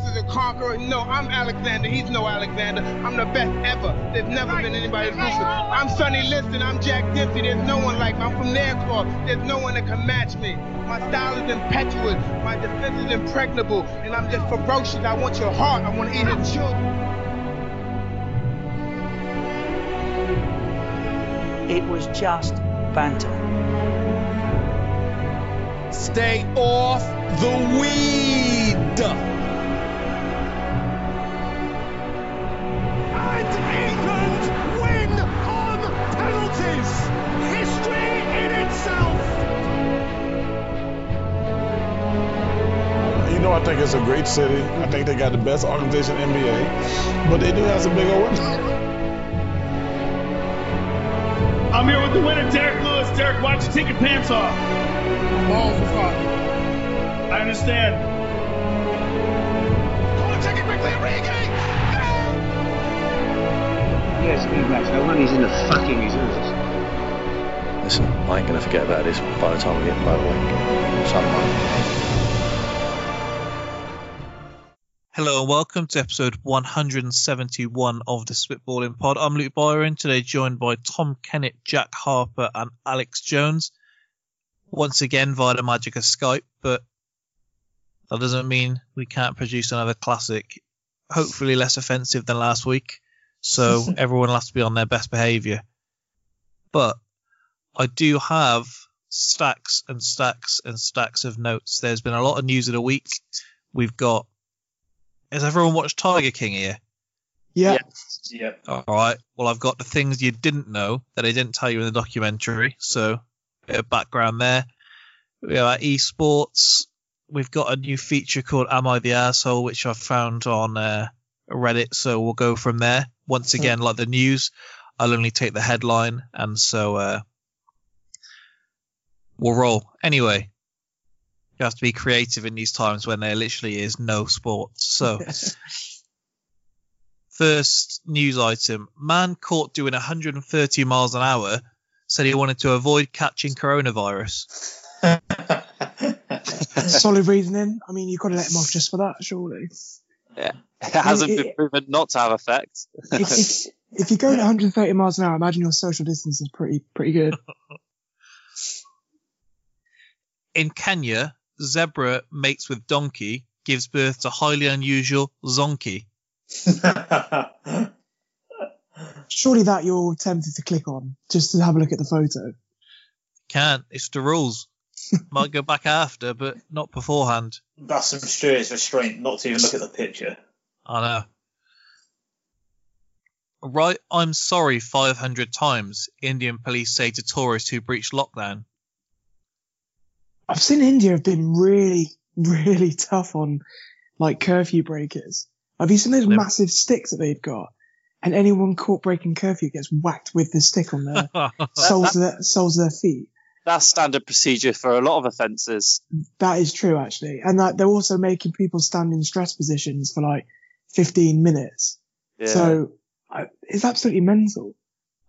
is a conqueror. No, I'm Alexander. He's no Alexander. I'm the best ever. There's never been anybody as ruthless. I'm Sonny Liston. I'm Jack Dempsey. There's no one like me. I'm from Nairclaw. There's no one that can match me. My style is impetuous. My defense is impregnable. And I'm just ferocious. I want your heart. I want to eat your children. It was just banter. Stay off the weed. It's a great city. I think they got the best organization in NBA, but they do have some big old wins. I'm here with the winner, Derek Lewis. Derek, why don't you take your pants off? Balls are fucking. I understand. Take it quickly, Origi. Yes, big match. No wonder he's in the fucking reserves. Listen, I ain't gonna forget about this by the time we get motorway. Something. Hello and welcome to episode 171 of the Spitballing Pod. I'm Luke Byron, today joined by Tom Kennett, Jack Harper, and Alex Jones. Once again via the magic of Skype, but that doesn't mean we can't produce another classic, hopefully less offensive than last week. So everyone will have to be on their best behaviour. But I do have stacks and stacks and stacks of notes. There's been a lot of news of the week. We've got has everyone watched Tiger King here? Yeah. Yeah. All right. Well, I've got the things you didn't know that I didn't tell you in the documentary. So, bit of background there. We have esports. We've got a new feature called "Am I the Asshole," which I found on uh, Reddit. So we'll go from there. Once again, like the news, I'll only take the headline, and so uh, we'll roll. Anyway, you have to be creative in these times when there literally is no sport. So, first news item man caught doing 130 miles an hour said he wanted to avoid catching coronavirus. Solid reasoning. I mean, you've got to let him off just for that, surely. Yeah, it hasn't It- been it- proven not to have effect. If, if, if you go at 130 miles an hour, imagine your social distance is pretty pretty good. In Kenya, zebra mates with donkey, gives birth to highly unusual zonkey. Surely that you're tempted to click on just to have a look at the photo. Can't. It's the rules. Might go back after, but not beforehand. That's some serious restraint not to even look at the picture. I know. Right, I'm sorry 500 times, Indian police say to tourists who breach lockdown. I've seen India have been really, really tough on like curfew breakers. Have you seen those They're- massive sticks that they've got? And anyone caught breaking curfew gets whacked with the stick on their soles of their, soles of their feet. That's standard procedure for a lot of offences. That is true, actually. And that they're also making people stand in stress positions for like 15 minutes. Yeah. So I, it's absolutely mental.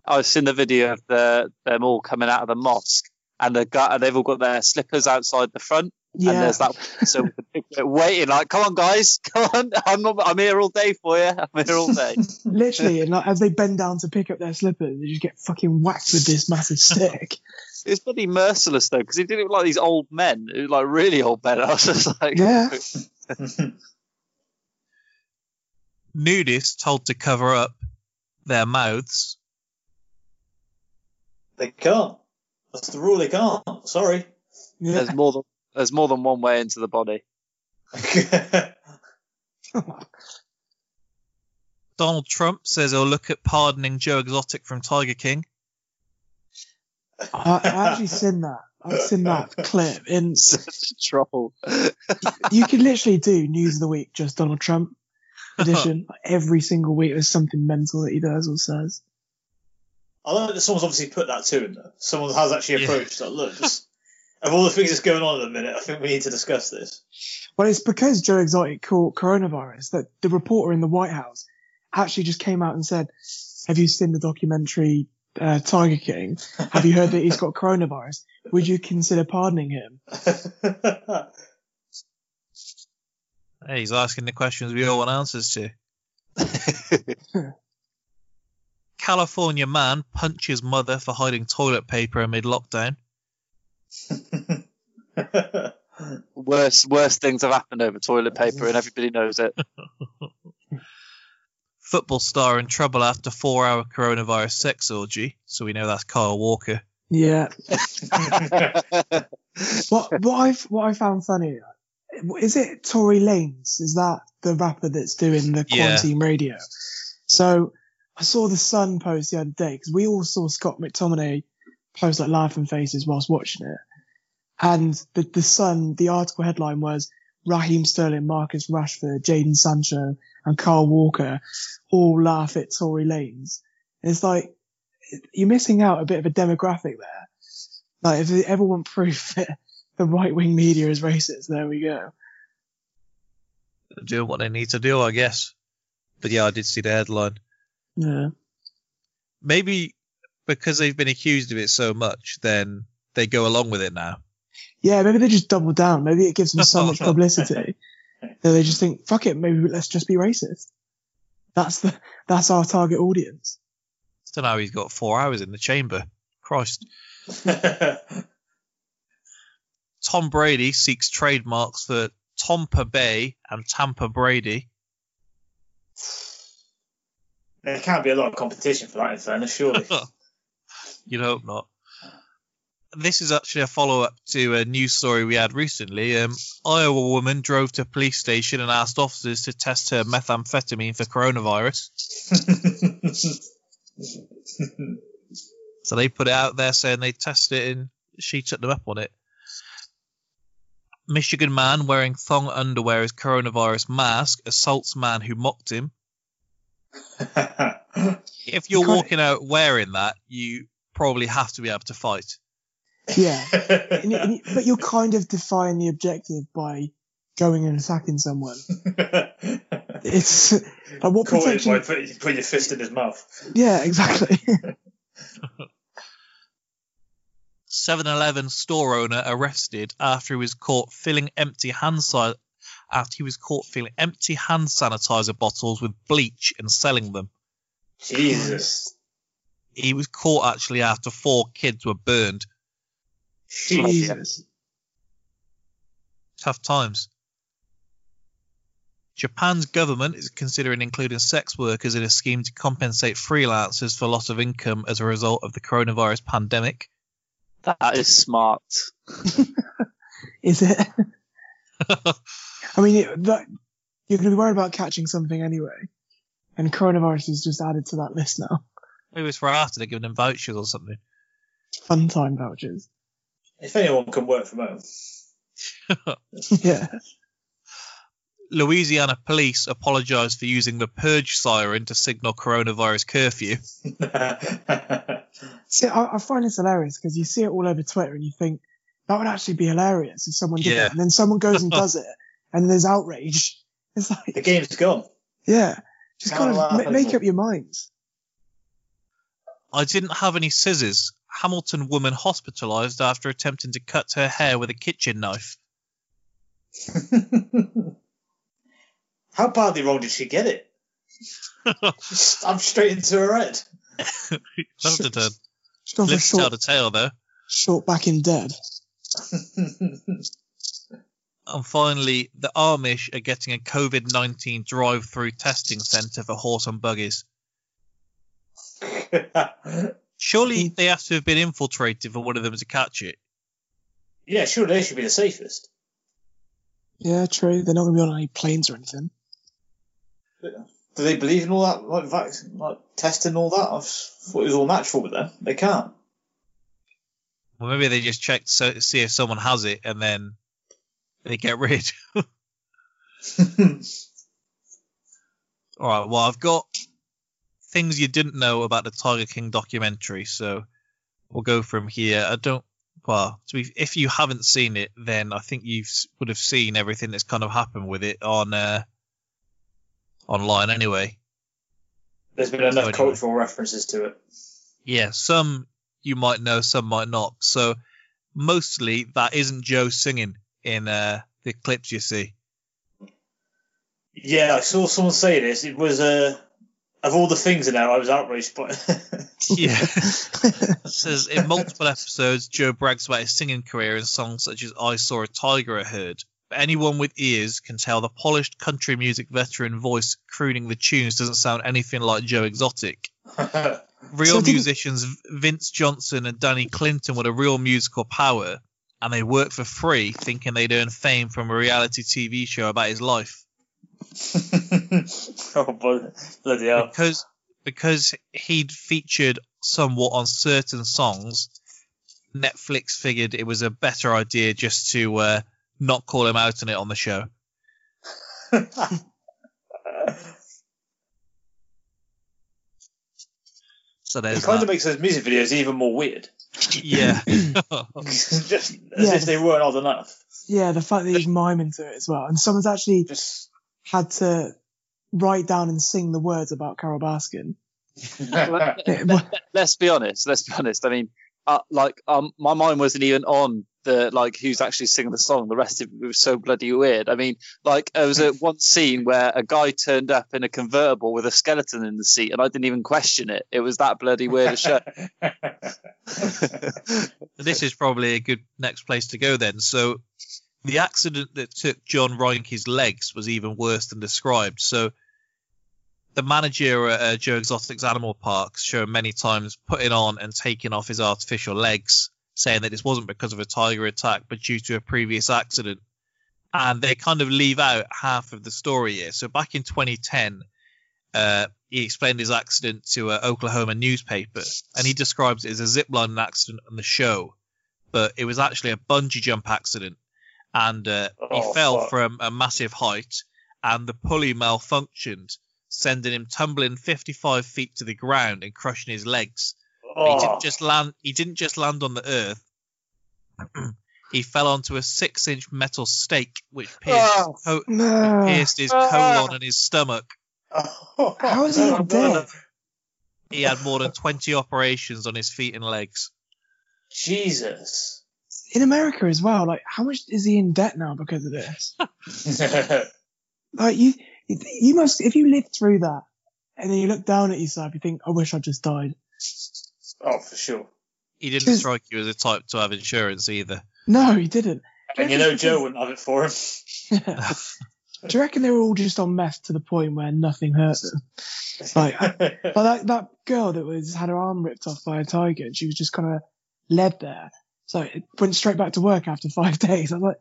I've seen the video of the them all coming out of the mosque, and the guy, and they've all got their slippers outside the front, Yeah. and there's that so waiting like, come on guys, come on, I'm not, I'm here all day for you, I'm here all day. Literally, and like, as they bend down to pick up their slippers, they just get fucking whacked with this massive stick. It's bloody merciless though, because he did it with like these old men, like really old men. I was just like, Yeah. Nudists told to cover up their mouths. They can't. That's the rule. They can't. Sorry. There's more than there's more than one way into the body. Donald Trump says he'll look at pardoning Joe Exotic from Tiger King. I, I actually seen that. I've seen that clip. And troll. you could literally do news of the week, just Donald Trump edition. Every single week, there's something mental that he does or says. I like that someone's obviously put that to him. Though. Someone has actually Yeah. approached. Like, look, just of all the things that's going on at the minute, I think we need to discuss this. Well, it's because Joe Exotic caught coronavirus that the reporter in the White House actually just came out and said, "Have you seen the documentary uh, Tiger King? Have you heard that he's got coronavirus? Would you consider pardoning him?" Hey, he's asking the questions we all want answers to. California man punches mother for hiding toilet paper amid lockdown. worst worst things have happened over toilet paper, and everybody knows it. Football star in trouble after four-hour coronavirus sex orgy. So we know that's Kyle Walker. Yeah. what what I what I found funny is it Tory Lanez? Is that the rapper that's doing the Yeah. quarantine radio? So I saw the Sun post the other day because we all saw Scott McTominay post like laughing faces whilst watching it, and the the Sun the article headline was Raheem Sterling, Marcus Rashford, Jadon Sancho, and Carl Walker all laugh at Tory Lanez. It's like you're missing out a bit of a demographic there. Like if they ever want proof that the right wing media is racist, there we go. They're doing what they need to do, I guess. But yeah, I did see the headline. Yeah. Maybe because they've been accused of it so much, then they go along with it now. Yeah, maybe they just double down. Maybe it gives them so much oh. publicity that they just think, fuck it, maybe let's just be racist. That's the that's our target audience. don't know he's got four hours in the chamber. Christ. Tom Brady seeks trademarks for Tompa Bay and Tampa Brady. There can't be a lot of competition for that, in fairness, surely. You'd hope not. This is actually a follow up to a news story we had recently. Um, Iowa woman drove to a police station and asked officers to test her methamphetamine for coronavirus. So they put it out there saying they tested it and she took them up on it. Michigan man wearing thong underwear as coronavirus mask assaults man who mocked him. if you're You walking out wearing that, you probably have to be able to fight. Yeah, And and but you're kind of defying the objective by going and attacking someone. It's like what Caught it by put, put your fist in his mouth. Yeah, exactly. 7-Eleven store owner arrested after he was caught filling empty hand si- after he was caught filling empty hand sanitizer bottles with bleach and selling them. Jesus. He was caught actually after four kids were burned. Jesus. Tough times. Japan's government is considering including sex workers in a scheme to compensate freelancers for loss of income as a result of the coronavirus pandemic. That is smart. Is it? I mean, it, that, you're going to be worried about catching something anyway, and coronavirus is just added to that list now. Maybe it's for after they're giving them vouchers or something. Fun time vouchers. If anyone can work from home. Yeah. Louisiana police apologized for using the purge siren to signal coronavirus curfew. See, I, I find this hilarious because you see it all over Twitter and you think that would actually be hilarious if someone did Yeah. that, and then someone goes and does it, and there's outrage. It's like the game's gone. Yeah, just Can't kind of laugh ma- make up your minds. I didn't have any scissors. Hamilton woman hospitalized after attempting to cut her hair with a kitchen knife. How badly wrong did she get it? Just- I'm straight into her head. Love to turn. She's gone for a Lives to short, the tale though. short back in dead. And finally, the Amish are getting a COVID 19 drive through testing centre for horse and buggies. Surely they have to have been infiltrated for one of them to catch it. yeah, sure, they should be the safest. Yeah, true. They're not going to be on any planes or anything. Do they believe in all that, like vaccine, like testing and all that? I thought it was all natural with them. They can't. Well, maybe they just check to see if someone has it and then they get rid. All right. Well, I've got things you didn't know about the Tiger King documentary, so we'll go from here. I don't. Well, to be, if you haven't seen it, then I think you would have seen everything that's kind of happened with it on uh, online anyway. There's been enough Anyway. cultural references to it. Yeah, some you might know, some might not. So mostly that isn't Joe singing in uh, the clips you see. Yeah, I saw someone say this. It was uh, of all the things in there, I was outraged by. Yeah. says in multiple episodes, Joe brags about his singing career in songs such as I Saw a Tiger I Heard. But anyone with ears can tell the polished country music veteran voice crooning the tunes doesn't sound anything like Joe Exotic. Real So musicians Vince Johnson and Danny Clinton were a real musical power, and they work for free thinking they'd earn fame from a reality TV show about his life. oh, bloody, hell. because because he'd featured somewhat on certain songs, Netflix figured it was a better idea just to uh, not call him out on it on the show. So there's It kind that. of makes those music videos even more weird. Yeah. Just as Yeah. if they weren't odd enough. Yeah, the fact that he's miming to it as well, and someone's actually Just had to write down and sing the words about Carole Baskin. It wa- let's be honest. Let's be honest. I mean, uh, like, um, my mind wasn't even on the like who's actually singing the song. The rest of it was so bloody weird. I mean, like, there was a one scene where a guy turned up in a convertible with a skeleton in the seat, and I didn't even question it. It was that bloody weird as shit. this is probably a good next place to go then. So the accident that took John Reinke's legs was even worse than described. So the manager at uh, Joe Exotic's Animal Parks showed many times putting on and taking off his artificial legs, saying that this wasn't because of a tiger attack, but due to a previous accident. And they kind of leave out half of the story here. So back in 2010, uh, he explained his accident to an Oklahoma newspaper, and he describes it as a ziplining accident on the show, but it was actually a bungee jump accident, and uh, he Oh, fell fuck. from a massive height, and the pulley malfunctioned, sending him tumbling 55 feet to the ground and crushing his legs. But He Oh, didn't just land. He didn't just land on the earth. he fell onto a six-inch metal stake, which pierced, Oh. his, co- no. pierced his Ah. colon and his stomach. oh, How is he not dead? He had more than 20 operations on his feet and legs. Jesus. In America as well, like how much is he in debt now because of this? Like you, you must if you lived through that, and then you look down at yourself, you think, I wish I just died. Oh, for sure. He didn't Just- strike you as a type to have insurance either. No, he didn't. And you know Joe wouldn't have it for him. Do you reckon they were all just on meth to the point where nothing hurt them? Like, But that, that girl that was had her arm ripped off by a tiger, and she was just kind of led there. So it went straight back to work after five days. I was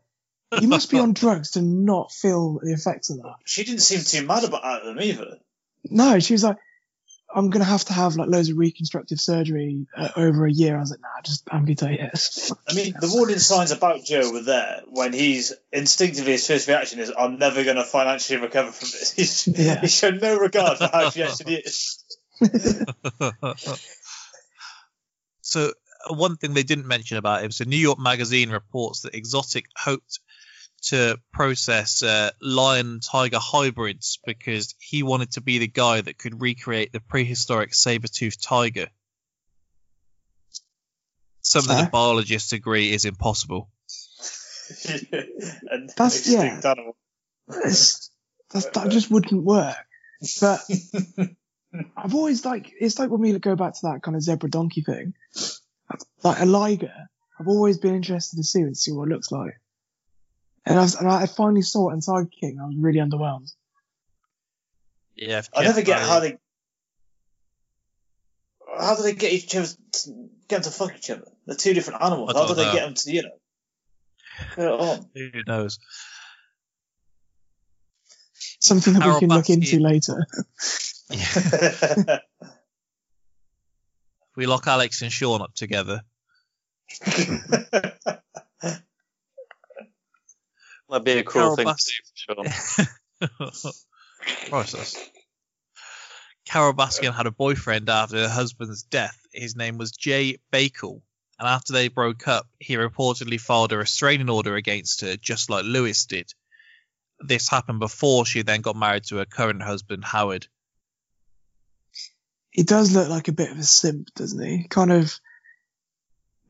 like, you must be on drugs to not feel the effects of that. she didn't seem too mad about them either. No, she was like, I'm gonna have to have like loads of reconstructive surgery uh, over a year. I was like, nah, just amputate it. I mean, the warning signs about Joe were there when he's instinctively his first reaction is, "I'm never going to financially recover from this." He's, Yeah. He showed no regard for how she actually is. so uh, one thing they didn't mention about him. So New York Magazine reports that Exotic hoped to process uh, lion tiger hybrids because he wanted to be the guy that could recreate the prehistoric saber-toothed tiger. Something Fair. that biologists agree is impossible. and That's- yeah. animal. It's, that's, that just wouldn't work. But I've always like it's like when we go back to that kind of zebra donkey thing, like a liger. I've always been interested to see and see what it looks like. And I, was, and I finally saw it in Tiger King. I was really underwhelmed. Yeah, I Jeff never get how they. How do they get each other to get them to fuck each other? They're two different animals. How don't they know. get them to you know? Put on. Who knows? Something that Carole we can look into later. we lock Alex and Sean up together. That'd be a cruel Carole thing Bas- to do, for sure. Process. Carole Baskin had a boyfriend after her husband's death. His name was Jay Bakel. And after they broke up, he reportedly filed a restraining order against her, just like Lewis did. This happened before she then got married to her current husband, Howard. He does look like a bit of a simp, doesn't he? Kind of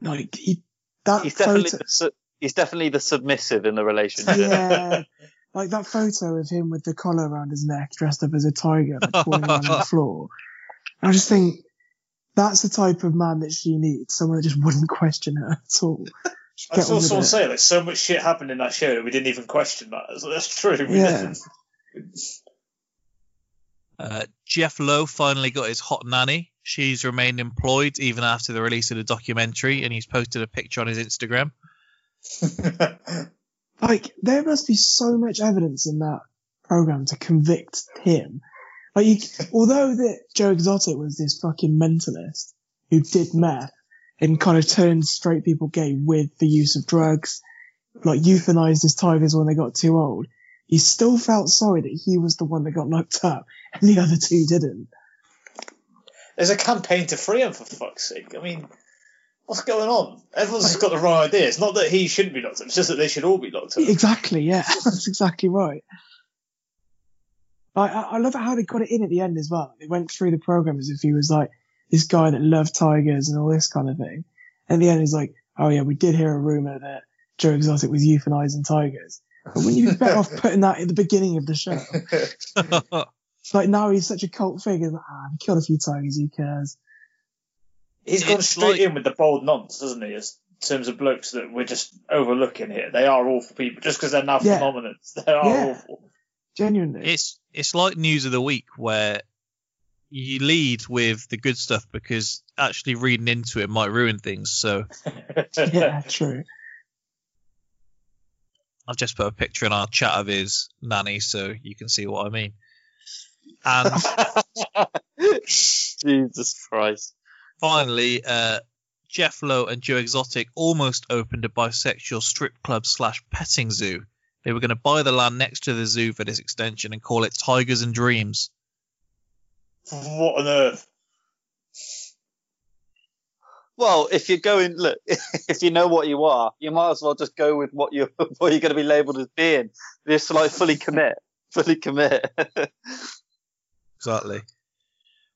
like he that He's definitely photo. the, su- he's definitely the submissive in the relationship. Yeah, like that photo of him with the collar around his neck, dressed up as a tiger, like, crawling around on the floor. I just think that's the type of man that she needs. Someone that just wouldn't question her at all. Just I get saw on with someone it. say like so much shit happened in that show that we didn't even question that. So that's true. We Yeah. didn't. Uh, Jeff Lowe finally got his hot nanny. She's remained employed even after the release of the documentary, and he's posted a picture on his Instagram. like there must be so much evidence in that program to convict him. Like, you, although that Joe Exotic was this fucking mentalist who did meth and kind of turned straight people gay with the use of drugs, like euthanized his tigers when they got too old, he still felt sorry that he was the one that got knocked up and the other two didn't. There's a campaign to free him for fuck's sake. I mean, what's going on? Everyone's just got the wrong idea. It's not that he shouldn't be locked up. It's just that they should all be locked up. Exactly, yeah, that's exactly right. I, I I love how they got it in at the end as well. They went through the program as if he was like this guy that loved tigers and all this kind of thing. And at the end, he's like, "Oh yeah, we did hear a rumor that Joe Exotic was euthanizing tigers." But wouldn't you be better off putting that at the beginning of the show? like now he's such a cult figure. Like, ah, he killed a few tigers. Who cares? He's gone It's straight like- in with the bold nonce, doesn't he? As in terms of blokes that we're just overlooking here. They are awful people. Just because they're now Yeah. phenomenons, they are Yeah. awful. Genuinely. It's it's like news of the week where you lead with the good stuff because actually reading into it might ruin things. So yeah, true. I've just put a picture in our chat of his nanny, so you can see what I mean. And Jesus Christ. Finally, uh, Jeff Lowe and Joe Exotic almost opened a bisexual strip club slash petting zoo. They were going to buy the land next to the zoo for this extension and call it Tigers and Dreams. What on earth? Well, if you're going, look, if you know what you are, you might as well just go with what you're what you're going to be labelled as being. Just like fully commit, fully commit. Exactly.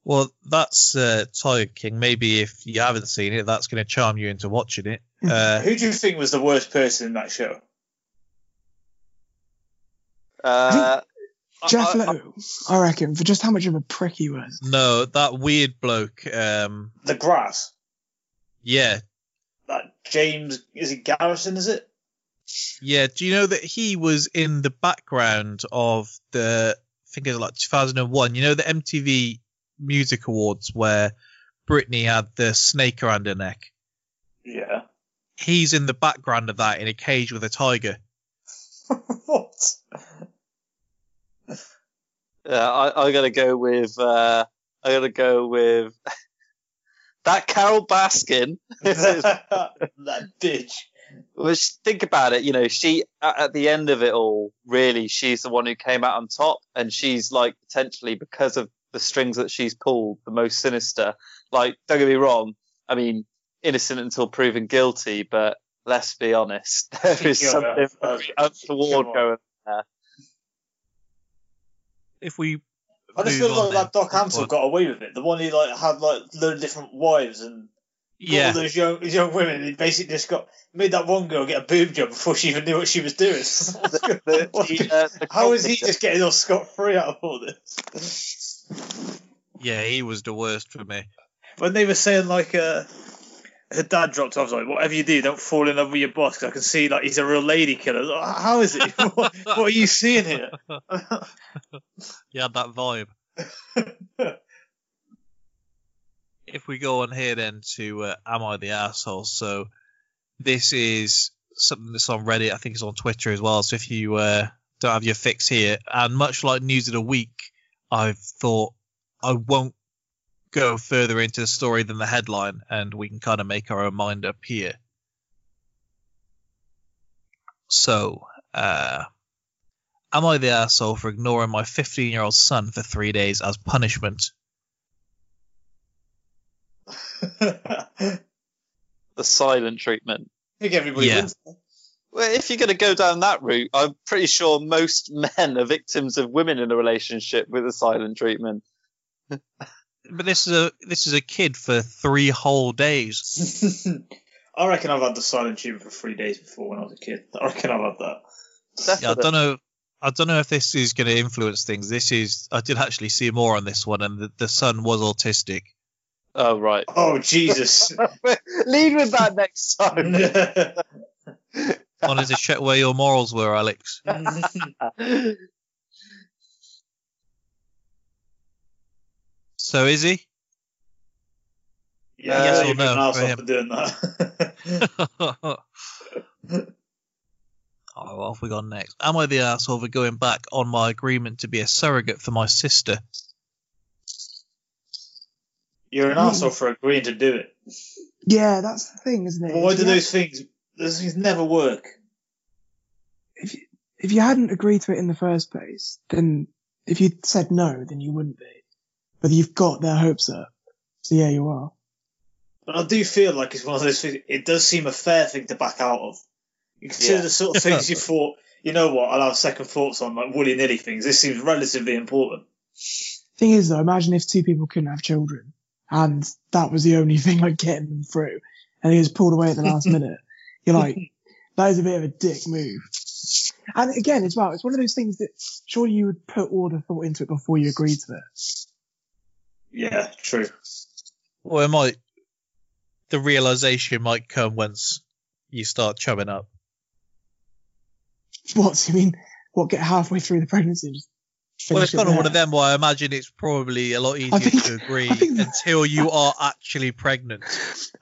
Well, that's uh, Tiger King. Maybe if you haven't seen it, that's going to charm you into watching it. Uh, Who do you think was the worst person in that show? Uh, Jeff I- I- Lowe, I reckon, for just how much of a prick he was. no, that weird bloke. Um, The grass. yeah, That James is it Garretson? Is it? yeah. Do you know that he was in the background of the? I think it was like 2001. You know the MTV Music Awards where Britney had the snake around her neck. Yeah. He's in the background of that in a cage with a tiger. what? Yeah, I, I gotta go with. Uh, I gotta go with that Carole Baskin. that bitch. Which think about it, you know, she at, at the end of it all, really, she's the one who came out on top, and she's like potentially because of the strings that she's pulled, the most sinister. Like, don't get me wrong, I mean, innocent until proven guilty, but let's be honest, there is Yeah, something very untoward come on. going there. If we I just move feel like that Doc Antle got away with it. The one he like had like load of different wives and Yeah. all those young young women. He basically just got made that one girl get a boob job before she even knew what she was doing. The- What- the, uh, the How is he just getting all scot free out of all this? Yeah, he was the worst for me. When they were saying like uh, her dad dropped off, I was like, whatever you do, don't fall in love with your boss. 'cause I can see like he's a real lady killer. Like, How is it? what, what are you seeing here? He had that vibe. if we go on here then to uh, Am I the Asshole? So this is something that's on Reddit. I think it's on Twitter as well. So if you uh, don't have your fix here, and much like News of the Week, I've thought I won't go further into the story than the headline, and we can kind of make our own mind up here. So, uh, am I the asshole for ignoring my 15 year old son for three days as punishment? the silent treatment. I think everybody Yeah. wins. Well, if you're going to go down that route, I'm pretty sure most men are victims of women in a relationship with a silent treatment. But this is a this is a kid for three whole days. I reckon I've had the silent treatment for three days before when I was a kid. I reckon I've had that. Yeah, I don't know. I don't know if this is going to influence things. This is I did actually see more on this one, and the, the son was autistic. Oh right. Oh Jesus! Lead with that next time. Wanted to check where your morals were, Alex. So is he? Yeah, Yes yeah or you've no an arsehole for him? for doing that. Oh, what have we got next? Am I the asshole for going back on my agreement to be a surrogate for my sister? You're an asshole for agreeing to do it. Yeah, that's the thing, isn't it? But why do you those things? Those things never work. if you, if you hadn't agreed to it in the first place, then if you'd said no, then you wouldn't be. But you've got their hopes up. So yeah, you are. But I do feel like it's one of those things. It does seem a fair thing to back out of. You consider Yeah. the sort of things you thought. You know what? I'll have second thoughts on like willy nilly things. This seems relatively important. Thing is though, imagine if two people couldn't have children and that was the only thing like getting them through and he was pulled away at the last minute. You're like, that is a bit of a dick move. And again, as well, it's one of those things that surely you would put all the thought into it before you agreed to it. Yeah, true. Well, it might. The realization might come once you start chumming up. What, so you mean, what, get halfway through the pregnancy and just Well, it's finish it kind of one of them where I imagine it's probably a lot easier think- to agree I think- until you are actually pregnant.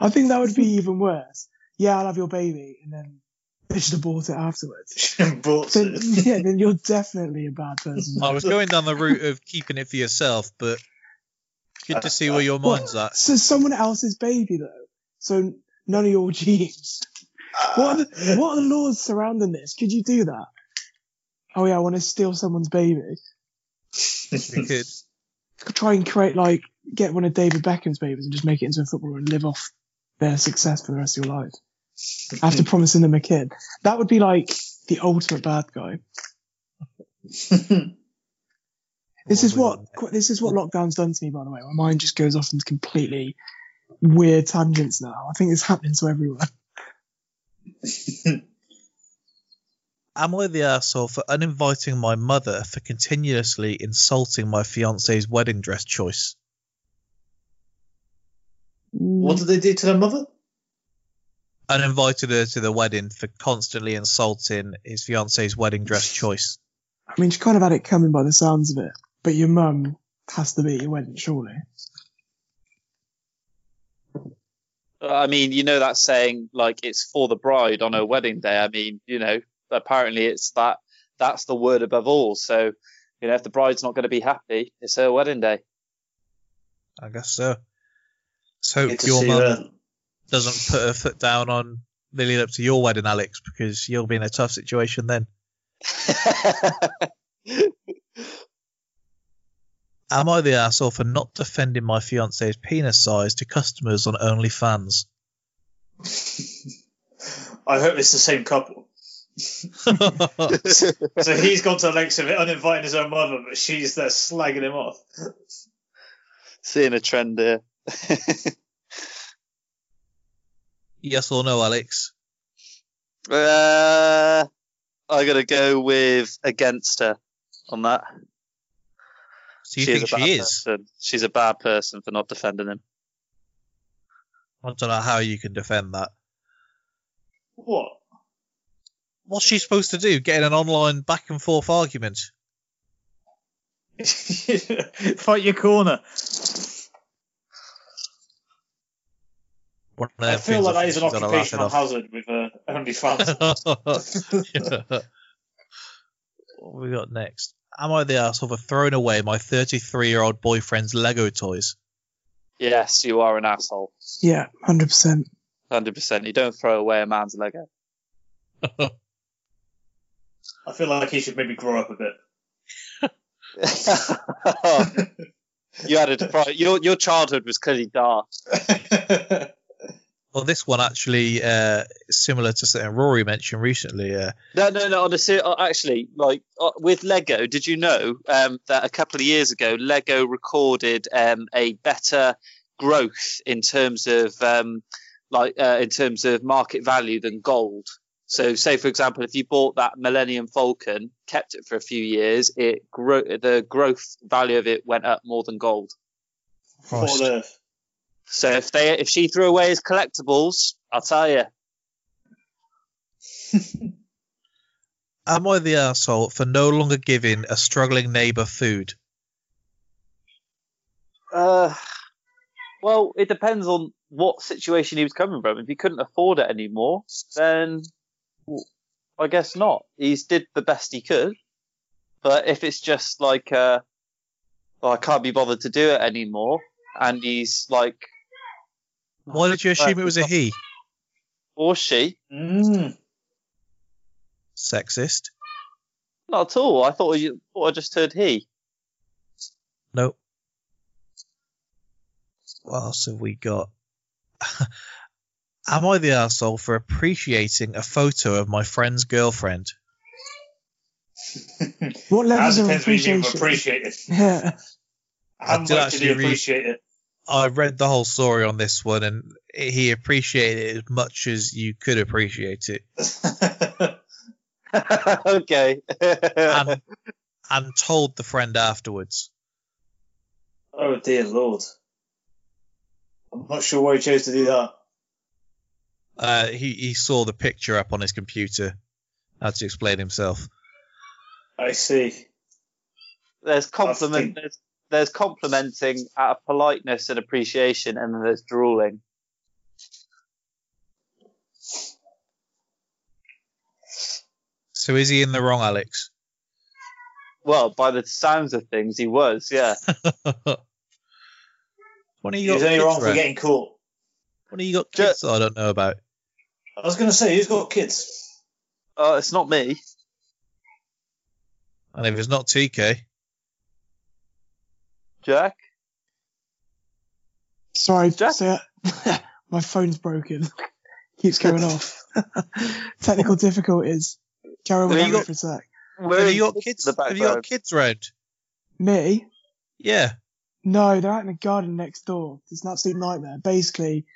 I think that would be even worse. Yeah, I'll have your baby, and then they should abort it afterwards. But Then, yeah, then you're definitely a bad person. I was going down the route of keeping it for yourself, but good to see where your What? mind's at. So someone else's baby though. So none of your genes. What are the, what are the laws surrounding this? Could you do that? Oh yeah, I want to steal someone's baby. We could. Try and create like get one of David Beckham's babies and just make it into a footballer and live off their success for the rest of your life. After mm. promising them a kid, that would be like the ultimate bad guy. This is what this is what lockdown's done to me, by the way. My mind just goes off into completely weird tangents now. I think it's happening to everyone. Am I the asshole for uninviting my mother for continuously insulting my fiance's wedding dress choice? what did they do to their mother? Uninvited her to the wedding for constantly insulting his fiance's wedding dress choice. I mean, she kind of had it coming by the sounds of it, but your mum has to be at your wedding, surely. Uh, I mean, you know that saying like it's for the bride on her wedding day. I mean, you know, apparently it's that that's the word above all. So, you know, if the bride's not going to be happy, it's her wedding day. I guess so. So Good to your see mum that. Doesn't put her foot down on the lead up to your wedding, Alex, because you'll be in a tough situation then. Am I the asshole for not defending my fiance's penis size to customers on OnlyFans? I hope it's the same couple. so he's gone to the lengths of it, uninviting his own mother, but she's there slagging him off. Seeing a trend here. Yes or no, Alex? Uh, I gotta go with against her on that. So you She is think a bad she is? person. She's a bad person for not defending him. I don't know how you can defend that. What? What's she supposed to do? Get in an online back and forth argument? Fight your corner. One of I feel like that is an think she's gonna laugh it occupational hazard with uh, OnlyFans. Yeah. What have we got next? Am I the asshole for throwing away my 33 year old boyfriend's Lego toys? Yes, you are an asshole. Yeah, hundred percent. Hundred percent. You don't throw away a man's Lego. I feel like he should maybe grow up a bit. you had a depri- your your childhood was clearly dark. Well, this one actually uh, similar to something Rory mentioned recently. Uh, No, no, no. Honestly, uh, actually, like uh, with Lego, did you know um, that a couple of years ago, Lego recorded um, a better growth in terms of um, like uh, in terms of market value than gold? So, say for example, if you bought that Millennium Falcon, kept it for a few years, it grow the growth value of it went up more than gold. What on earth? So if they if she threw away his collectibles, I'll tell you. Am I the asshole for no longer giving a struggling neighbour food? Uh, well, it depends on what situation he was coming from. If he couldn't afford it anymore, then I guess not. He's did the best he could. But if it's just like, uh, well, I can't be bothered to do it anymore, and he's like, Why did you assume it was a he? or she, Mm. Sexist? not at all. I thought you thought I just heard he. Nope. What else have we got? Am I the asshole for appreciating a photo of my friend's girlfriend? What That levels of depends what you appreciation? by appreciate it. Yeah. How I did much did you actually read- appreciate it? I read the whole story on this one, and he appreciated it as much as you could appreciate it, okay. and and told the friend afterwards. oh dear lord. I'm not sure why he chose to do that. Uh, he he saw the picture up on his computer. Had to explain himself. I see. there's compliment. There's, there's complimenting out of politeness and appreciation, and then there's drooling. So is he in the wrong, Alex? Well, by the sounds of things, he was. Yeah. When are you He's got only kids, wrong for Ren? getting caught. When are you got kids that I don't know about? I was going to say, who's got kids? Uh, it's not me. And if it's not TK, Jack. Sorry, say it. my phone's broken. Keeps going off. Technical difficulties. Carry on with you that got- for a sec. have you got kids? Have you got kids round? Me? Yeah. No, they're out in the garden next door. It's an absolute nightmare. Basically,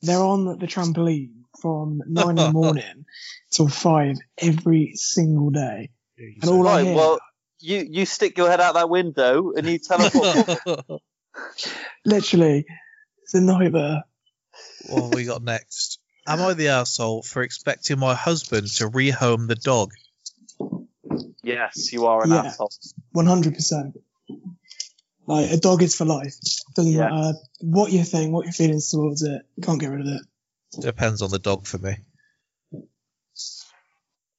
they're on the trampoline from nine in the morning till five every single day. And all I hear, Well, you you stick your head out that window and you tell us what. literally, it's a nightmare. what have we got next? Am I the asshole for expecting my husband to rehome the dog? yes, you are an Yeah. asshole. One hundred percent. Like a dog is for life. Doesn't Yeah. matter what you think, what your feelings towards it. Can't get rid of it. Depends on the dog for me.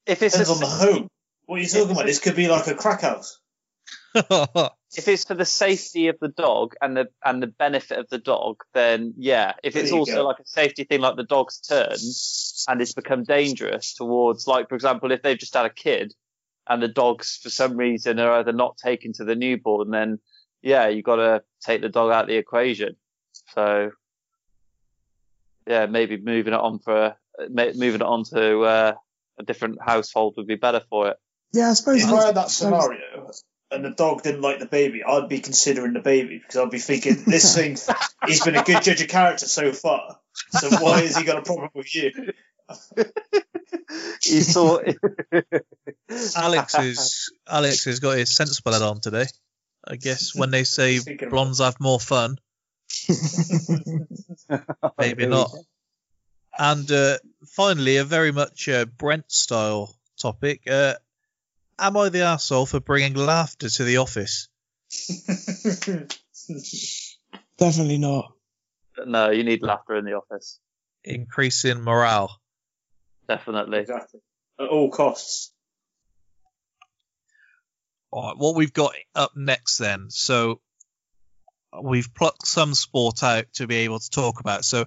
If it's Depends a- on the home. What are you talking about? This could be like a crack house. if it's for the safety of the dog and the and the benefit of the dog, then yeah. If it's also go. like a safety thing, like the dog's turn, and it's become dangerous towards, like for example, if they've just had a kid and the dogs for some reason are either not taken to the newborn, then yeah, you got to take the dog out of the equation. So yeah, maybe moving it on for ma- moving it on to uh, a different household would be better for it. Yeah, I suppose. If I had that scenario and the dog didn't like the baby, I'd be considering the baby because I'd be thinking, this thing, he's been a good judge of character so far. So why has he got a problem with you? he saw Alex is Alex has got his sensible head on today. I guess when they say blondes have more fun, maybe not. And uh, finally, a very much uh, Brent style topic. Uh, am I the asshole for bringing laughter to the office? Definitely not. no, you need laughter in the office. Increasing morale. Definitely. Exactly. At all costs. All right, what we've got up next then. So we've plucked some sport out to be able to talk about. So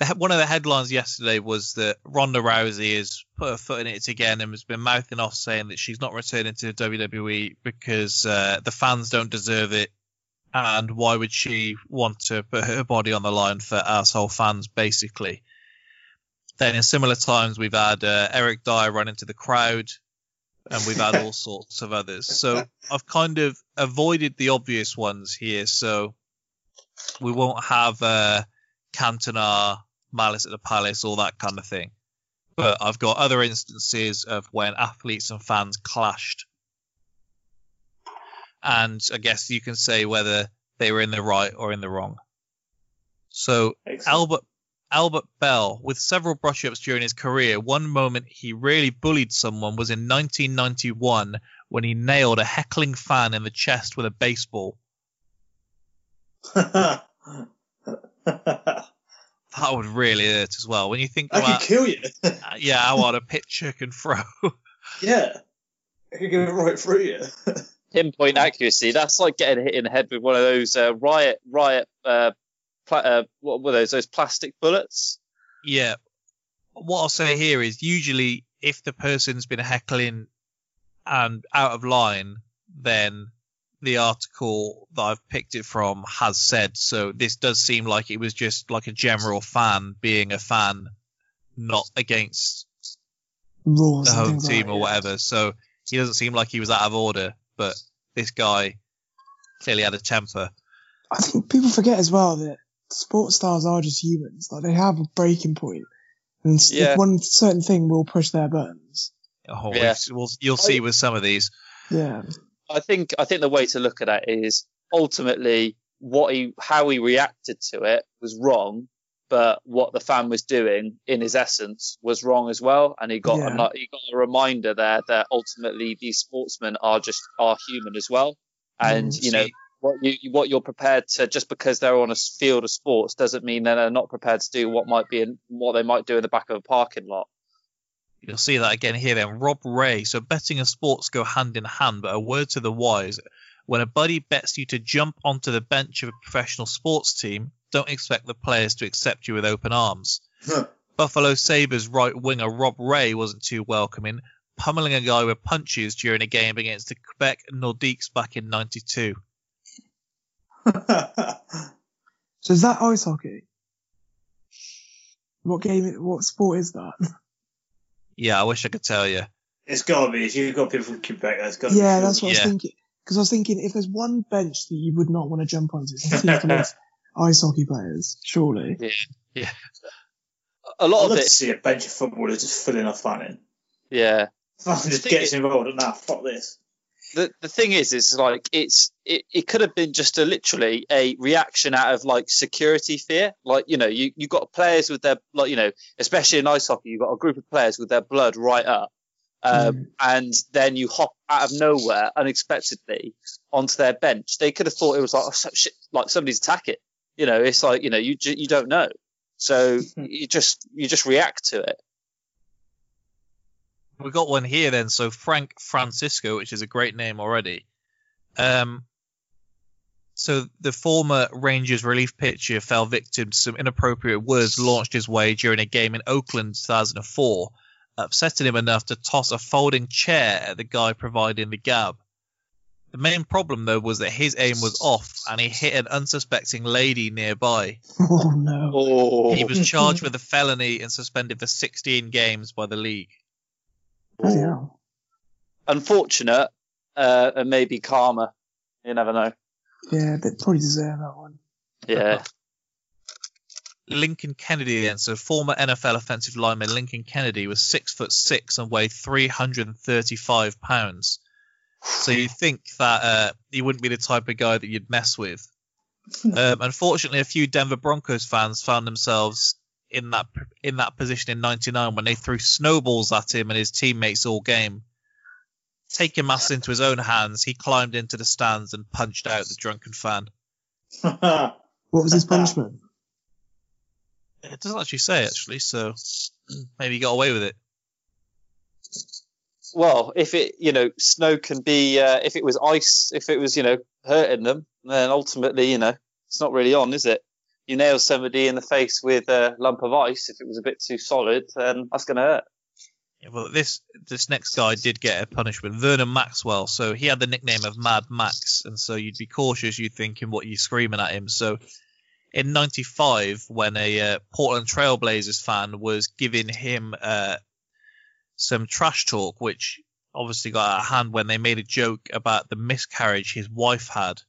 the, one of the headlines yesterday was that Ronda Rousey has put her foot in it again and has been mouthing off saying that she's not returning to WWE because uh, the fans don't deserve it. And why would she want to put her body on the line for asshole fans, basically? Then in similar times, we've had uh, Eric Dier run into the crowd and we've had all sorts of others. So I've kind of avoided the obvious ones here. So we won't have uh, Cantona, Malice at the Palace, all that kind of thing. but I've got other instances of when athletes and fans clashed. And I guess you can say whether they were in the right or in the wrong. So Excellent. Albert Albert Belle, with several brush-ups during his career, one moment he really bullied someone was in 1991 when he nailed a heckling fan in the chest with a baseball. That would really hurt as well. When you think I about could kill you. uh, yeah, how hard a pitcher can throw. yeah. I could get it right through you. Pinpoint accuracy. That's like getting hit in the head with one of those uh, riot riot. Uh, pla- uh, what were those? Those plastic bullets. yeah. What I'll say here is usually if the person's been heckling and out of line, then the article that I've picked it from has said so. This does seem like it was just like a general fan being a fan, not against Rules the home things like team or yeah. whatever. So he doesn't seem like he was out of order, but this guy clearly had a temper. I think people forget as well that sports stars are just humans. Like they have a breaking point, and Yeah. one certain thing will push their buttons. Oh, Yeah. we'll, you'll see with some of these. Yeah, I think I think the way to look at that is ultimately what he how he reacted to it was wrong, but what the fan was doing in his essence was wrong as well. And he got Yeah. a, he got a reminder there that ultimately these sportsmen are just are human as well. And Mm. you know what you what you're prepared to just because they're on a field of sports doesn't mean that they're not prepared to do what might be in, what they might do in the back of a parking lot. You'll see that again here then. Rob Ray. So betting and sports go hand in hand, but a word to the wise. When a buddy bets you to jump onto the bench of a professional sports team, don't expect the players to accept you with open arms. Buffalo Sabres right winger Rob Ray wasn't too welcoming, pummeling a guy with punches during a game against the Quebec Nordiques back in 92. so is that ice hockey? What game? What sport is that? Yeah, I wish I could tell you. it's gotta be. If you've got people from Quebec, that's gotta be. yeah, be. that's what I was Yeah. thinking. Because I was thinking, if there's one bench that you would not want to jump onto, it's a team full of ice hockey players. Surely. Yeah. A I'd lot love of to it, see a bench of footballers just filling a fan in. yeah. Fan just gets is- involved and nah, fuck this. The the thing is is like it's it, it could have been just a literally a reaction out of like security fear. Like you know you you got players with their like you know especially in ice hockey you've got a group of players with their blood right up um, and then you hop out of nowhere unexpectedly onto their bench. They could have thought it was like oh, shit, like somebody's attacking. You know it's like you know you you don't know. So you just you just react to it We've got one here then. So Frank Francisco, which is a great name already. Um, so the former Rangers relief pitcher fell victim to some inappropriate words launched his way during a game in Oakland 2004, upsetting him enough to toss a folding chair at the guy providing the gab. The main problem though was that his aim was off and he hit an unsuspecting lady nearby. Oh no. oh He was charged with a felony and suspended for 16 games by the league. Bloody hell. unfortunate uh, and maybe karma you never know Yeah, they probably deserve that one. yeah Lincoln Kennedy then, so former NFL offensive lineman Lincoln Kennedy was six foot six and weighed 335 pounds. So you think that uh, he wouldn't be the type of guy that you'd mess with. Um, unfortunately, a few Denver Broncos fans found themselves in that in that position in '99 when they threw snowballs at him and his teammates all game. Taking matters into his own hands, he climbed into the stands and punched out the drunken fan. What was his punishment? It doesn't actually say actually, so maybe he got away with it. well if it you know snow can be uh, if it was ice if it was you know hurting them then ultimately you know it's not really on is it you nail somebody in the face with a lump of ice if it was a bit too solid then that's going to hurt Yeah, well, this this next guy did get a punishment. Vernon Maxwell. So he had the nickname of Mad Max, and so you'd be cautious. You thinking what you're screaming at him. So in '95, when a uh, Portland Trailblazers fan was giving him uh, some trash talk, which obviously got out of hand when they made a joke about the miscarriage his wife had.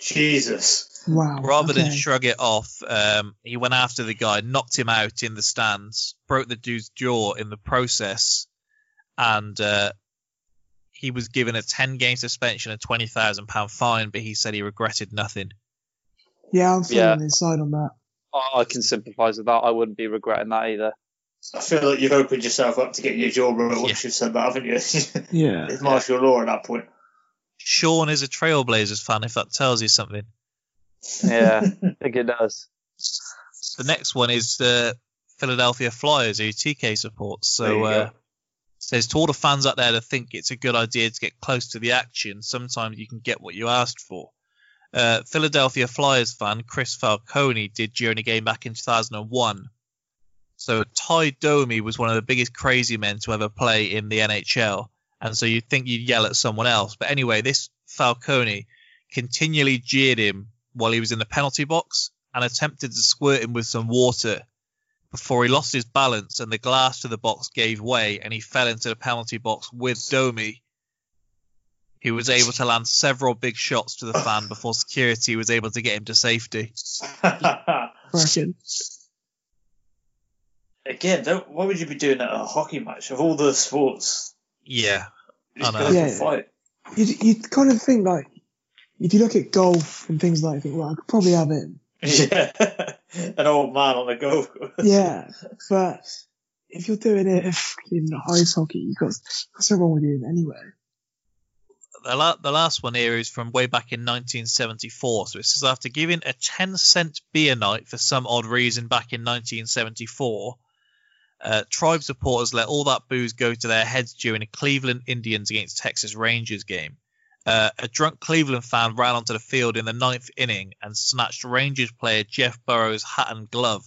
Jesus. Wow. Rather than shrug it off, um, he went after the guy, knocked him out in the stands, broke the dude's jaw in the process, and uh, he was given a 10 game suspension and £20,000 fine, but he said he regretted nothing. Yeah, I'm feeling Yeah. inside on that. I, I can sympathise with that. I wouldn't be regretting that either. I feel like you've opened yourself up to getting your jaw broke once you've said that, haven't you? Yeah. it's martial law at that point. Sean is a Trailblazers fan, if that tells you something. Yeah, I think it does. The next one is the Philadelphia Flyers, who TK supports. So you uh, says to all the fans out there that think it's a good idea to get close to the action, sometimes you can get what you asked for. Uh, Philadelphia Flyers fan Chris Falcone did during a game back in 2001. So Tie Domi was one of the biggest crazy men to ever play in the NHL, and so you'd think you'd yell at someone else. But anyway, this Falcone continually jeered him while he was in the penalty box and attempted to squirt him with some water before he lost his balance and the glass to the box gave way and he fell into the penalty box with Domi. He was able to land several big shots to the fan before security was able to get him to safety. Again, don't, why would you be doing that at a hockey match of all the sports? Yeah, I know. go for a Yeah. fight. You'd, you'd kind of think like, if you look at golf and things like, that, you think, well, I could probably have him. Yeah, an old man on the golf course. Yeah, but if you're doing it in ice hockey, you got got something wrong with you anyway. The, la- the last one here is from way back in 1974. So it says after giving a 10 cent beer night for some odd reason back in 1974, uh, tribe supporters let all that booze go to their heads during a Cleveland Indians against Texas Rangers game. Uh, a drunk Cleveland fan ran onto the field in the ninth inning and snatched Rangers player Jeff Burroughs' hat and glove.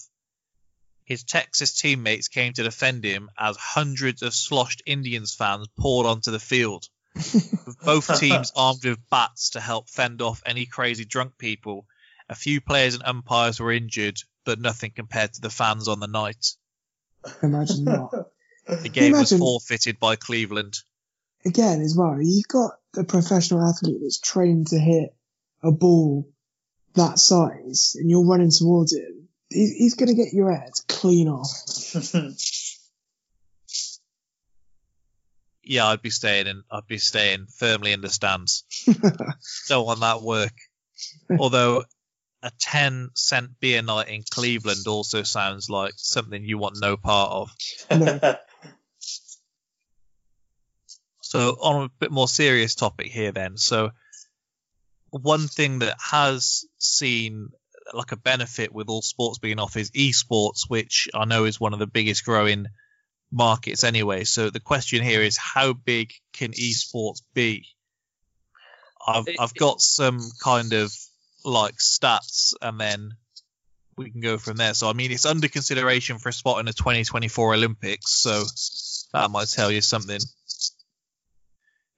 His Texas teammates came to defend him as hundreds of sloshed Indians fans poured onto the field with both teams armed with bats to help fend off any crazy drunk people. A few players and umpires were injured, but nothing compared to the fans on the night. Imagine that. The game was forfeited by Cleveland. Again, as well, you've got a professional athlete that's trained to hit a ball that size, and you're running towards him. He, he's going to get your head clean off. Yeah, I'd be staying in. I'd be staying firmly in the stands. Don't want that work. Although a ten cent beer night in Cleveland also sounds like something you want no part of. No. So on a bit more serious topic here then. So one thing that has seen like a benefit with all sports being off is esports, which I know is one of the biggest growing markets anyway. So the question here is how big can esports be? I've I've got some kind of like stats and then we can go from there. So I mean it's under consideration for a spot in the 2024 Olympics, so that might tell you something.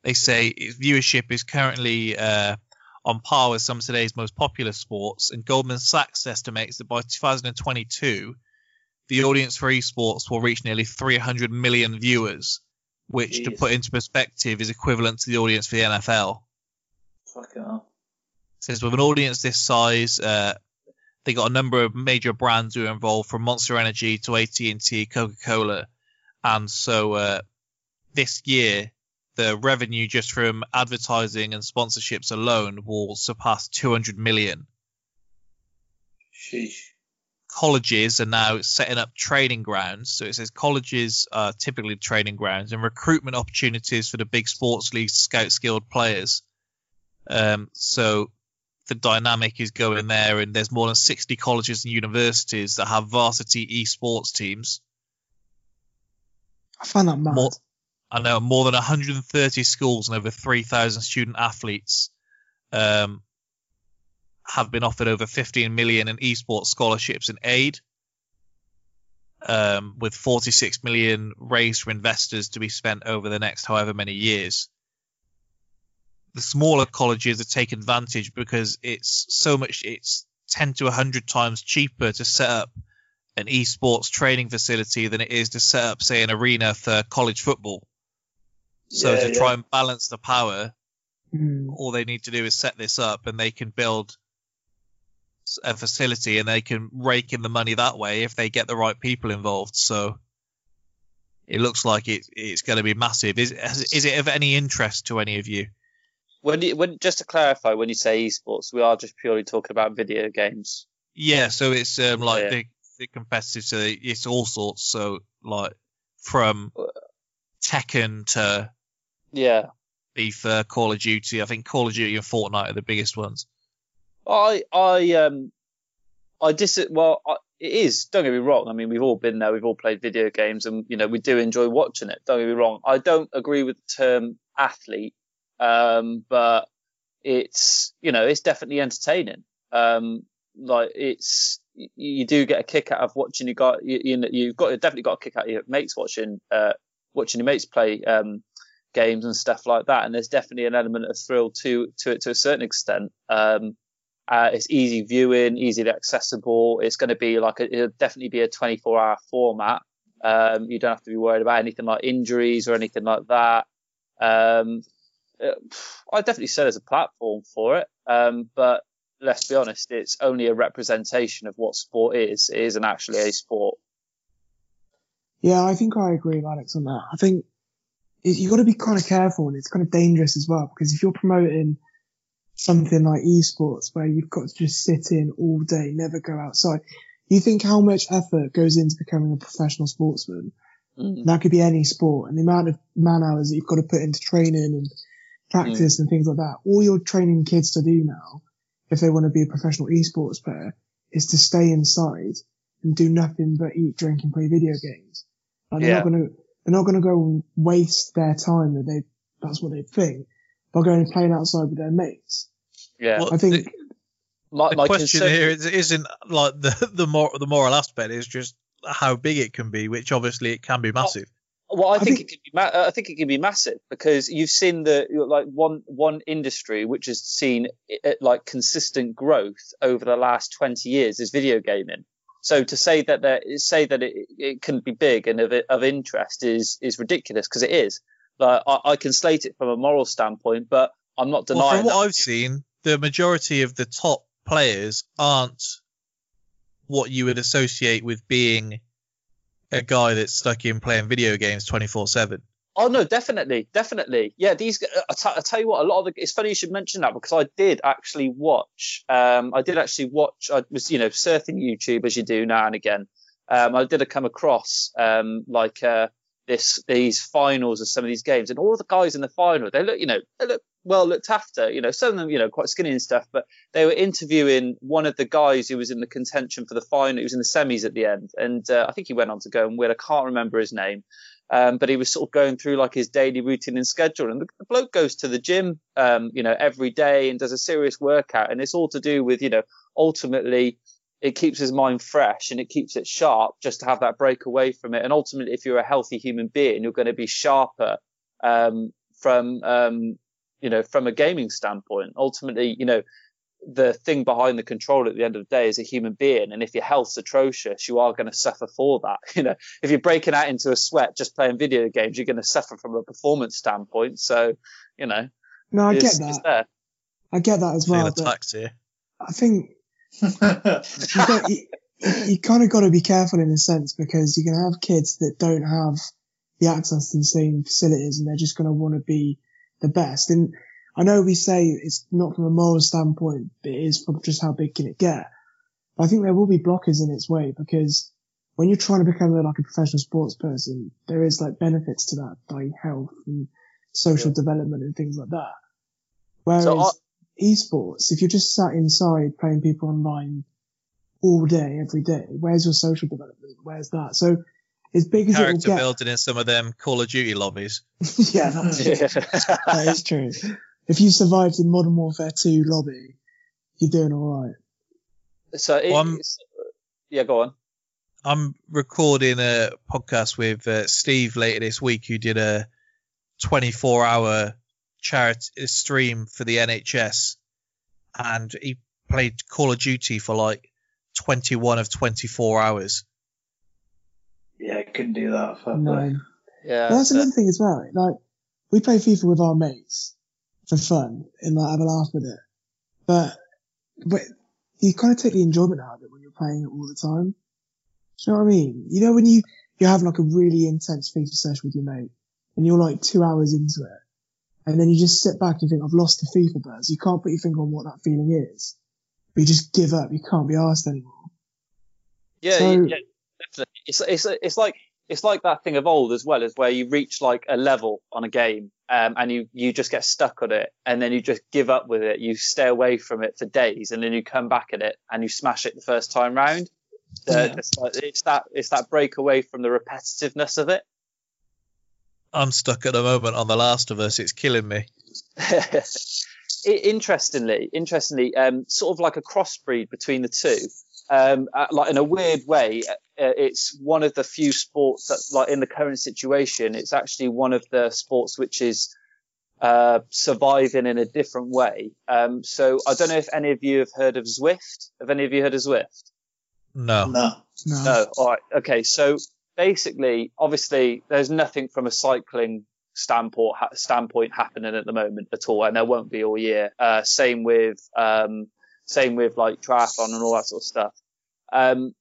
They say its viewership is currently uh, on par with some of today's most popular sports, and Goldman Sachs estimates that by 2022, the audience for esports will reach nearly 300 million viewers, which, to put into perspective, is equivalent to the audience for the NFL. Fucking hell. says with an audience this size, uh, they got a number of major brands who are involved, from Monster Energy to AT&T, Coca-Cola, and so uh, this year the revenue just from advertising and sponsorships alone will surpass 200 million. Sheesh. Colleges are now setting up training grounds. So it says colleges are typically training grounds and recruitment opportunities for the big sports leagues scout skilled players. Um, so the dynamic is going there, and there's more than 60 colleges and universities that have varsity esports teams. I find that mad. More, I know more than 130 schools and over 3,000 student athletes um, have been offered over 15 million in esports scholarships and aid, um, with 46 million raised from investors to be spent over the next however many years. The smaller colleges are taking advantage because it's so much, it's 10 to 100 times cheaper to set up an esports training facility than it is to set up, say, an arena for college football. So Yeah, to try yeah. and balance the power, Mm. all they need to do is set this up, and they can build a facility and they can rake in the money that way if they get the right people involved. So it looks like it, it's going to be massive. Is is it of any interest to any of you? When you, when just to clarify, when you say esports, we are just purely talking about video games. Yeah, so it's um, like Yeah. the, the competitive, so it's all sorts. So like from Tekken to Yeah. be FIFA, Call of Duty. I think Call of Duty and Fortnite are the biggest ones. I I um I dis well I, it is. Don't get me wrong. I mean, we've all been there. We've all played video games, and you know we do enjoy watching it. Don't get me wrong. I don't agree with the term athlete, um, but it's you know it's definitely entertaining. Um, like it's you, do get a kick out of watching you got you, you know you've got you definitely got a kick out of your mates watching uh watching your mates play um games and stuff like that. And there's definitely an element of thrill to to it to a certain extent. Um, uh, it's easy viewing, easily accessible. It's going to be like a, it'll definitely be a 24 hour format. Um, you don't have to be worried about anything like injuries or anything like that. Um, uh, I definitely say there's a platform for it, um, but let's be honest, it's only a representation of what sport is. It isn't actually a sport. Yeah, I think I agree with Alex on that. I think you got to be kind of careful and it's kind of dangerous as well because if you're promoting something like esports where you've got to just sit in all day, never go outside, you think how much effort goes into becoming a professional sportsman? Mm. That could be any sport and the amount of man hours that you've got to put into training and practice and things like that. All you're training kids to do now, if they want to be a professional esports player, is to stay inside and do nothing but eat, drink and play video games. Like they're Yeah. not gonna, they're not gonna go and waste their time that they, that's what they think, by going and playing outside with their mates. Yeah, Well, I think, my, the my question concern- here is, isn't like the the more the moral aspect is just how big it can be, which obviously it can be massive. Well, I, I think, think- it can be. Ma- uh, I think it can be massive because you've seen the like one one industry which has seen like consistent growth over the last twenty years is video gaming. So to say that there say that it, it can be big and of of interest is is ridiculous because it is. Like I, I can slate it from a moral standpoint, but I'm not Well, denying from what that. I've seen, the majority of the top players aren't what you would associate with being a guy that's stuck in playing video games 24 7. Oh no, definitely, definitely. Yeah, these. uh, I t- I tell you what, a lot of the. It's funny you should mention that because I did actually watch. Um, I did actually watch. I was, you know, surfing YouTube as you do now and again. Um, I did come across um like uh this these finals of some of these games, and all the guys in the final, they look, you know, they look well looked after. You know, some of them, you know, quite skinny and stuff, but they were interviewing one of the guys who was in the contention for the final. He was in the semis at the end, and uh, I think he went on to go and win. I can't remember his name. Um, but he was sort of going through like his daily routine and schedule. And the, the bloke goes to the gym, um, you know, every day and does a serious workout. And it's all to do with, you know, ultimately it keeps his mind fresh and it keeps it sharp just to have that break away from it. And ultimately, if you're a healthy human being, you're going to be sharper, um, from, um, you know, from a gaming standpoint. Ultimately, you know, the thing behind the control at the end of the day is a human being. And if your health's atrocious, you are going to suffer for that. You know, if you're breaking out into a sweat just playing video games, you're going to suffer from a performance standpoint. So, you know, no, I get it's, it's that. there. I get that as well. But attacked here. I think you, got, you, you kind of got to be careful in a sense because you're going to have kids that don't have the access to the same facilities and they're just going to want to be the best. And I know we say it's not from a moral standpoint, but it is from just how big can it get. But I think there will be blockers in its way because when you're trying to become like a professional sports person, there is like benefits to that, like health and social development and things like that. Whereas So I- esports, if you're just sat inside playing people online all day, every day, where's your social development? Where's that? So as big as it will Character get, building in some of them Call of Duty lobbies. yeah, that's that is true. If you survived in Modern Warfare 2 lobby, you're doing all right. So, it, Well, it's, yeah, go on. I'm recording a podcast with uh, Steve later this week, who did a 24 hour charity stream for the NHS, and he played Call of Duty for like 21 of 24 hours. Yeah, I couldn't do that. Fair play. No. Yeah. But that's so- another thing as well. Like, we play FIFA with our mates for fun and like have a laugh with it. But, but you kind of take the enjoyment out of it when you're playing it all the time. Do you know what I mean? You know when you you have like a really intense FIFA session with your mate, and you're like two hours into it, and then you just sit back and think, I've lost the FIFA buzz. You can't put your finger on what that feeling is. But you just give up. You can't be asked anymore. Yeah, So- yeah, definitely. It's it's it's like it's like that thing of old as well, as where you reach like a level on a game, um, and you you just get stuck on it, and then you just give up with it. You stay away from it for days, and then you come back at it and you smash it the first time round. Yeah. it's, like, it's that it's that break away from the repetitiveness of it. I'm stuck at the moment on The Last of Us. It's killing me. Interestingly, interestingly, um, sort of like a crossbreed between the two. Um, uh, like in a weird way, uh, it's one of the few sports that, like in the current situation, it's actually one of the sports which is uh, surviving in a different way. Um, so I don't know if any of you have heard of Zwift. Have any of you heard of Zwift? No. No. No. No. All right. Okay. So basically, obviously, there's nothing from a cycling standpoint ha- standpoint happening at the moment at all, and there won't be all year. Uh, same with um, same with like triathlon and all that sort of stuff. Um,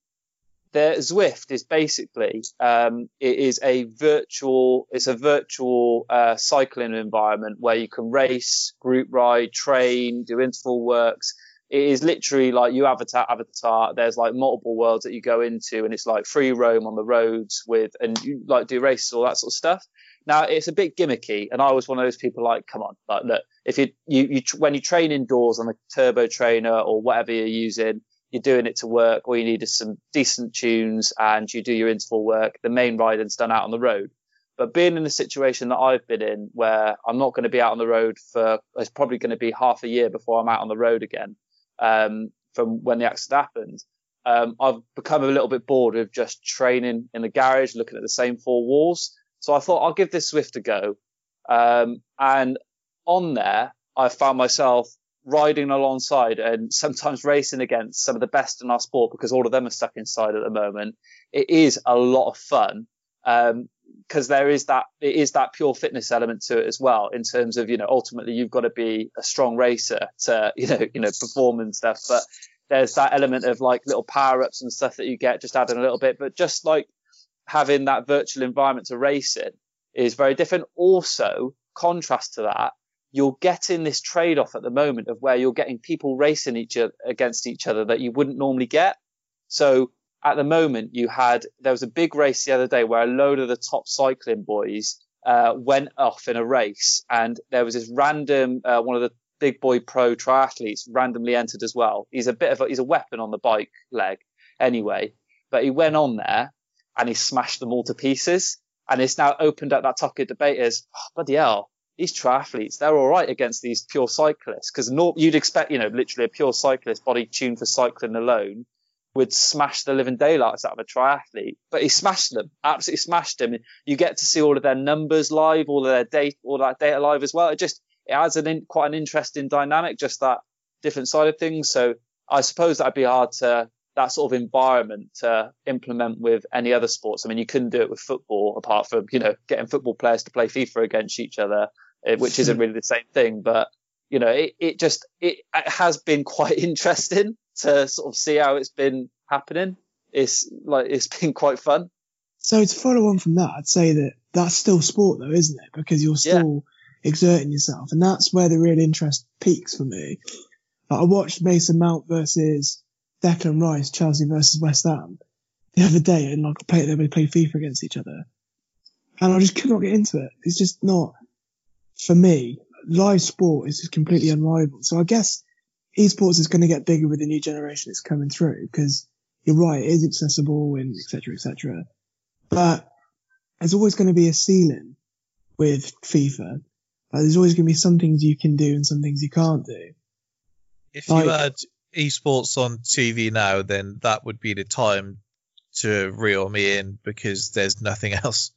the Zwift is basically um, it is a virtual it's a virtual uh, cycling environment where you can race, group ride, train, do interval works. It is literally like you avatar avatar. There's like multiple worlds that you go into, and it's like free roam on the roads with and you like do races all that sort of stuff. Now it's a bit gimmicky, and I was one of those people like, come on, like look, if you you, you when you train indoors on a turbo trainer or whatever you're using, you're doing it to work. All you need is some decent tunes, and you do your interval work. The main riding's done out on the road. But being in the situation that I've been in, where I'm not going to be out on the road for, it's probably going to be half a year before I'm out on the road again, um, from when the accident happened. Um, I've become a little bit bored of just training in the garage, looking at the same four walls. So I thought I'll give this Zwift a go. Um, and on there, I found myself riding alongside and sometimes racing against some of the best in our sport because all of them are stuck inside at the moment. It is a lot of fun. Um, because there is that it is that pure fitness element to it as well in terms of you know ultimately you've got to be a strong racer to you know you know perform and stuff but there's that element of like little power ups and stuff that you get just adding a little bit but just like having that virtual environment to race in is very different also contrast to that you're getting this trade off at the moment of where you're getting people racing each other against each other that you wouldn't normally get. So at the moment you had there was a big race the other day where a load of the top cycling boys uh, went off in a race and there was this random uh, one of the big boy pro triathletes randomly entered as well. He's a bit of a, he's a weapon on the bike leg anyway but he went on there and he smashed them all to pieces and it's now opened up that topic of debate as oh, bloody hell these triathletes they're all right against these pure cyclists because you'd expect you know literally a pure cyclist body tuned for cycling alone would smash the living daylights out of a triathlete, but he smashed them, absolutely smashed them. You get to see all of their numbers live, all of their data, all that data live as well. It just it adds an in, quite an interesting dynamic, just that different side of things. So I suppose that'd be hard to that sort of environment to implement with any other sports. I mean, you couldn't do it with football apart from you know getting football players to play FIFA against each other, eh, which isn't really the same thing, but you know, it, it just it, it has been quite interesting to sort of see how it's been happening. It's like it's been quite fun. So to follow on from that, I'd say that that's still sport though, isn't it? Because you're still exerting yourself, and that's where the real interest peaks for me. Like, I watched Mason Mount versus Declan Rice, Chelsea versus West Ham, the other day, and like play they played FIFA against each other, and I just could not get into it. It's just not for me. Live sport is just completely unrivaled. So I guess esports is going to get bigger with the new generation that's coming through because you're right, it is accessible and etc. etc. But there's always going to be a ceiling with FIFA. Like, there's always going to be some things you can do and some things you can't do. If Like- you had esports on TV now, then that would be the time to reel me in because there's nothing else.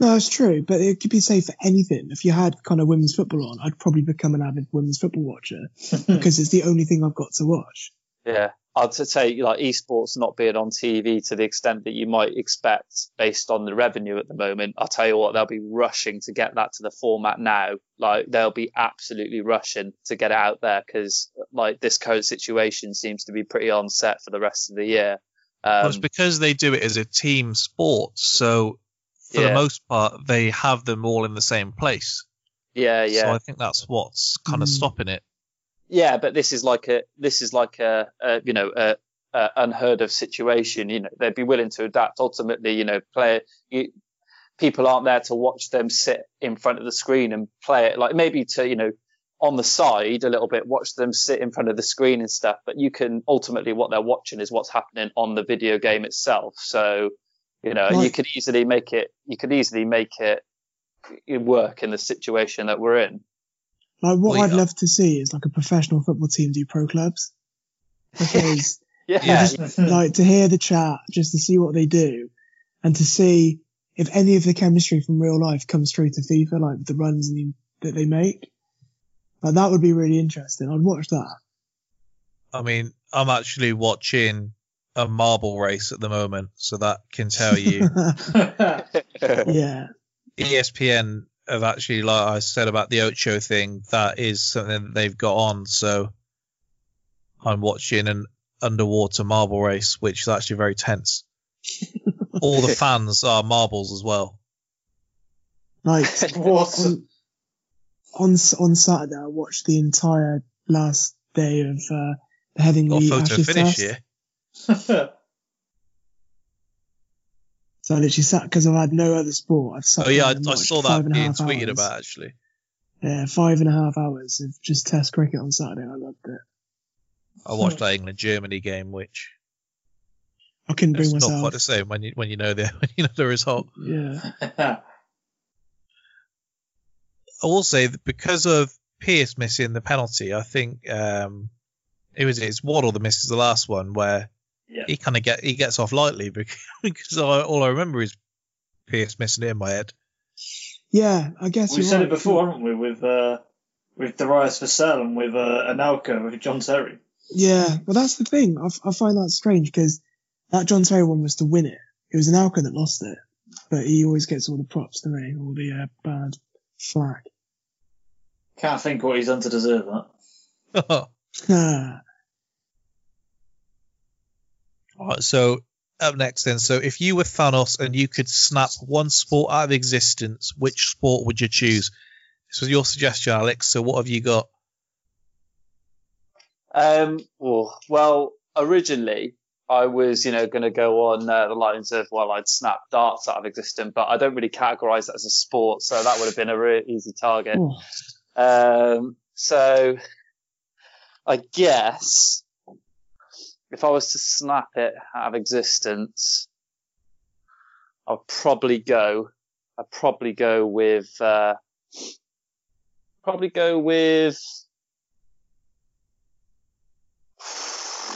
No, it's true, but it could be safe for anything. If you had kind of women's football on, I'd probably become an avid women's football watcher because it's the only thing I've got to watch. Yeah, I'd say like esports not being on TV to the extent that you might expect based on the revenue at the moment. I'll tell you what, they'll be rushing to get that to the format now. Like they'll be absolutely rushing to get it out there because like this current situation seems to be pretty on set for the rest of the year. Um, well, it's because they do it as a team sport, so for Yeah. the most part, they have them all in the same place. yeah, yeah. So I think that's what's kind of Mm. stopping it. Yeah, but this is like a this is like a, a you know a, a unheard of situation. You know, they'd be willing to adapt. Ultimately, you know, play you, people aren't there to watch them sit in front of the screen and play it. Like maybe to you know on the side a little bit, watch them sit in front of the screen and stuff. But you can ultimately what they're watching is what's happening on the video game itself. So you know, you could easily make it. You could easily make it work in the situation that we're in. Like what Well, I'd yeah. love to see is like a professional football team do pro clubs. Because Yeah, Yeah. just, like to hear the chat, just to see what they do, and to see if any of the chemistry from real life comes through to FIFA, like the runs and the, that they make. Like that would be really interesting. I'd watch that. I mean, I'm actually watching a marble race at the moment, so that can tell you. yeah. ESPN have actually, like I said about the Ocho thing, that is something that they've got on. So I'm watching an underwater marble race, which is actually very tense. All the fans are marbles as well. Like What? on, on on Saturday, I watched the entire last day of uh, the Got a photo Ashes finish here. So I literally sat because I've had no other sport. I've sat Oh yeah, I, I saw that being tweeted hours. about actually. Yeah, five and a half hours of just Test cricket on Saturday. I loved it. I watched that England Germany game, which I couldn't bring is not quite the same when you when you know the when you know the result. Yeah. I will say that because of Pearce missing the penalty, I think um, it was it's Waddle that misses the last one where Yeah. he kind of get he gets off lightly because, because I, all I remember is Pearce missing it in my head. Yeah, I guess we you're said right. it before, haven't we? With uh, with Darius Vassell and with uh, Anelka with John Terry. Yeah, well, that's the thing. I, f- I find that strange because that John Terry one was to win it. It was Anelka that lost it, but he always gets all the props, to me. All the uh, bad flack. Can't think what he's done to deserve that. All right, so up next then. So if you were Thanos and you could snap one sport out of existence, which sport would you choose? This was your suggestion, Alex. So what have you got? Um, well, well, originally I was, you know, going to go on uh, the lines of, well, I'd snap darts out of existence, but I don't really categorize that as a sport, so that would have been a really easy target. Um, so I guess if I was to snap it out of existence, I'd probably go, I'd probably go with, uh, probably go with,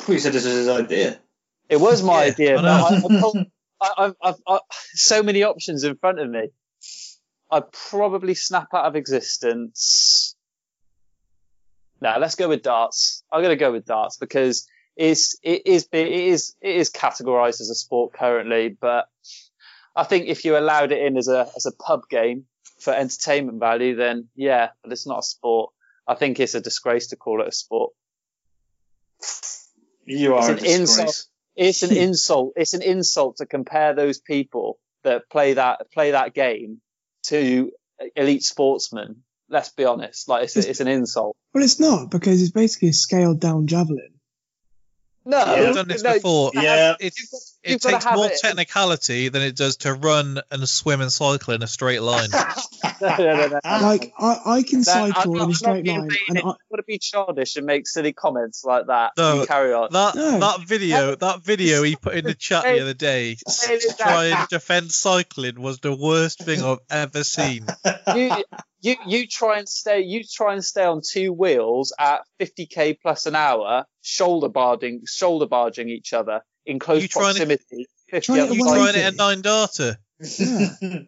We said this was his idea. It was my Yeah, idea, I but. I, I, told- I, I've, I've, so many options in front of me. I'd probably snap out of existence. No, let's go with darts. I'm going to go with darts because it's, it is, it is, it is categorized as a sport currently, but I think if you allowed it in as a, as a pub game for entertainment value, then yeah, but it's not a sport. I think it's a disgrace to call it a sport. You are It's a an disgrace. insult. It's an insult. It's an insult to compare those people that play that play that game to elite sportsmen. Let's be honest. Like it's, it's an insult. well, it's not because it's basically a scaled down javelin. No, Yeah. I've done this no, before. Yeah. It's, you've it takes more it- technicality than it does to run and swim and cycle in a straight line. no, no, no, no. Like I, I can That- I'm cycle not- in I'm a not straight line, and If I, you want to be childish and make silly comments like that. No, you carry on. That No. that video that video he put in the chat the other day Hey, to try and defend cycling was the worst thing I've ever seen. you, you you try and stay you try and stay on two wheels at 50k plus an hour, shoulder barging shoulder barging each other in close You trying to- proximity. 50 Try it other away. You cyclists. trying it at nine data? yeah.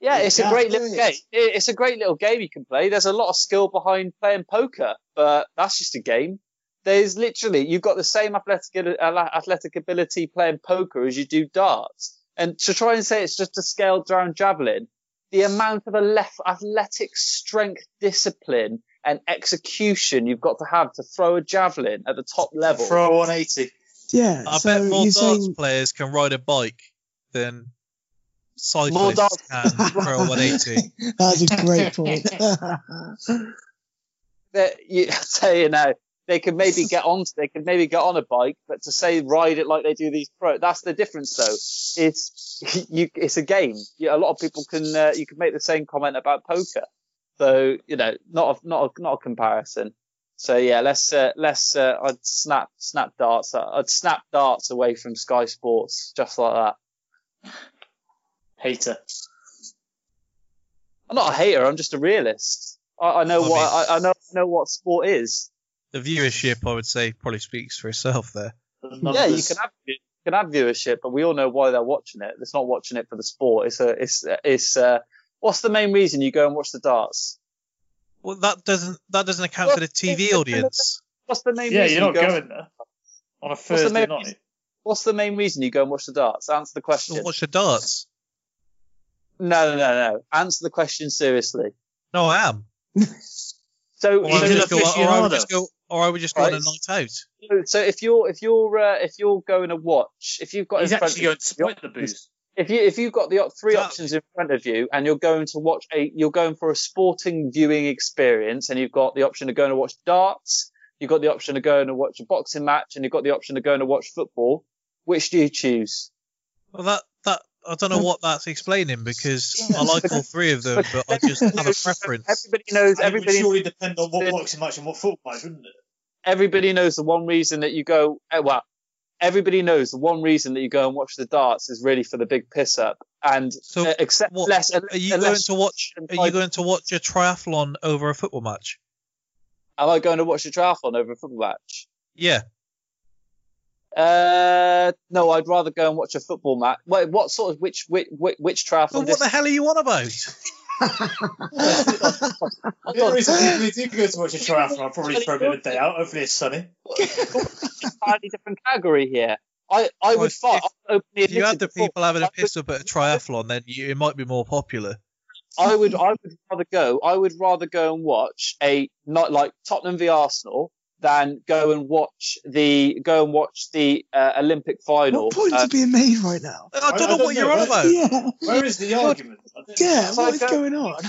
Yeah, You it's a great little it. game. It's a great little game you can play. There's a lot of skill behind playing poker, but that's just a game. There's literally you've got the same athletic athletic ability playing poker as you do darts, and to try and say it's just a scaled down javelin, the amount of a athletic strength, discipline, and execution you've got to have to throw a javelin at the top level. Throw a 180. Yeah. I so bet more you're darts saying players can ride a bike than More cyclists darts- can throw a 180. that's a great point. that you say you know they could maybe get on they could maybe get on a bike but to say ride it like they do these pro that's the difference though it's you it's a game yeah, a lot of people can uh, you can make the same comment about poker so you know not a, not a, not a comparison so yeah let's uh, let's uh, i'd snap snap darts i'd snap darts away from sky sports just like that Hater. i'm not a hater i'm just a realist i, I know I what mean- I, I know know what sport is The viewership, I would say, probably speaks for itself there. yeah, you can have you can have viewership, but we all know why they're watching it. It's not watching it for the sport. It's a it's it's uh, what's the main reason you go and watch the darts? Well, that doesn't that doesn't account for the TV audience. What's the main Yeah, reason you're you not go? going there on a What's the Thursday main night. reason- What's the main reason you go and watch the darts? Answer the question. Watch the darts. No, no, no, no. Answer the question seriously. No, I am. So, Or I so, would just go, or I would just go, or I would just go on a Right. night out. so if you're if you're uh, if you're going to watch, if you've got He's in front actually going to spite the booze. If you if you've got the three That- options in front of you and you're going to watch a you're going for a sporting viewing experience and you've got the option of going to watch darts you've got the option of going to watch a boxing match and you've got the option of going to watch football which do you choose Well, that that I don't know what that's explaining because I like all three of them, but I just have a preference. everybody knows And it would everybody surely depend on what boxing match and what football match, wouldn't it? everybody knows the one reason that you go eh, well everybody knows the one reason that you go and watch the darts is really for the big piss up and So, uh, except what- less Are you going to watch? Are you going to watch a triathlon over a football match? am I going to watch a triathlon over a football match Yeah. Uh, no, I'd rather go and watch a football match. Wait, what sort of which which which, which triathlon? What the hell are you on about? The only reason we do go to watch a triathlon, I'll probably throw a bit of a day out. Hopefully it's sunny. entirely different category here. I I Well, would fight. if- I've openly If you had the before, people having a would- piss up at a triathlon, then you, it might be more popular. I would I would rather go. I would rather go and watch a not like Tottenham v Arsenal than go and watch the go and watch the uh, Olympic final. what points Uh, are being made right now? I I don't know don't what you're know. on about. Yeah, Where is the argument? Yeah. So What I is going on?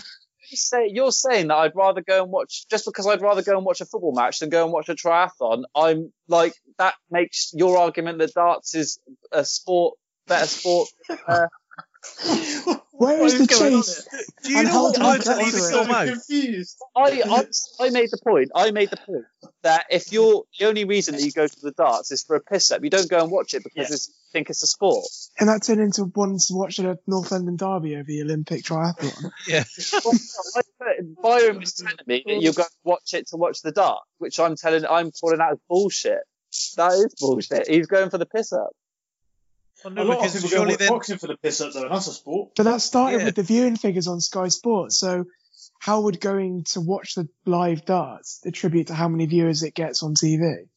you say you're saying that I'd rather go and watch just because I'd rather go and watch a football match than go and watch a triathlon. I'm like that makes your argument that darts is a sport, better sport. Uh, Where What is the is going on chase? Do you And know what do time we to leave to the it? film out? confused. I, I I made the point. I made the point that if you're the only reason that you go to the darts is for a piss up, you don't go and watch it because Yeah. it's, you think it's a sport. And that turned into one's watching a North London derby over the Olympic triathlon. Yeah. Well, Byron was telling me that you're going to watch it to watch the dart, which I'm telling, I'm calling out as bullshit. That is bullshit. He's going for the piss up. Well, A no, lot of people go surely watch then boxing for the piss up though, and that's a sport. But that started Yeah. with the viewing figures on Sky Sports. So how would going to watch the live darts attribute to how many viewers it gets on TV?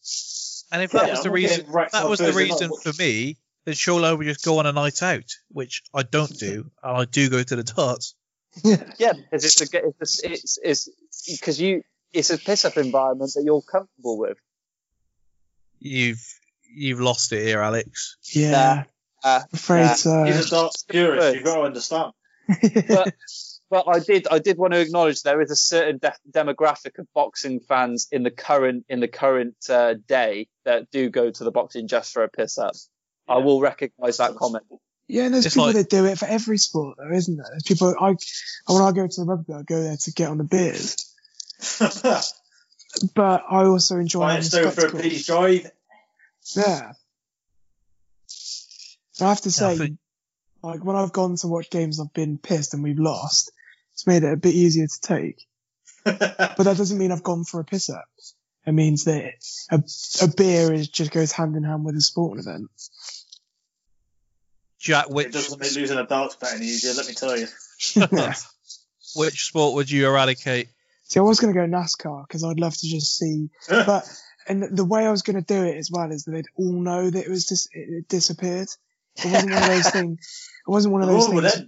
And if that was the I'm not reason, getting wrecked that was the reason for me, then surely I would just go on a night out, which I don't do, and I do go to the darts. Yeah, because it's a, it's a, it's it's because you it's a piss up environment that you're comfortable with. You've you've lost it here, Alex. Yeah, Uh, afraid uh, so. He's a darts purist. You've got to understand. but but I did I did want to acknowledge there is a certain de- demographic of boxing fans in the current in the current uh, day that do go to the boxing just for a piss up. I will recognise that comment. Yeah, and there's It's people like- that do it for every sport, though, isn't there? There's people. I when I go to the rugby, I go there to get on the beers, but I also enjoy Buy having a stone for a spectacle. Drive. Yeah. I have to Yeah, say, think- like when I've gone to watch games, I've been pissed and we've lost. It's made it a bit easier to take, but that doesn't mean I've gone for a piss up. It means that a, a beer is just goes hand in hand with a sporting event. Jack, It which doesn't make losing a darts bet any easier, let me tell you. which sport would you eradicate? See, I was going to go NASCAR because I'd love to just see, but and the way I was going to do it as well is that they'd all know that it was dis- it it disappeared. It wasn't one of those things. It wasn't one of those All with things.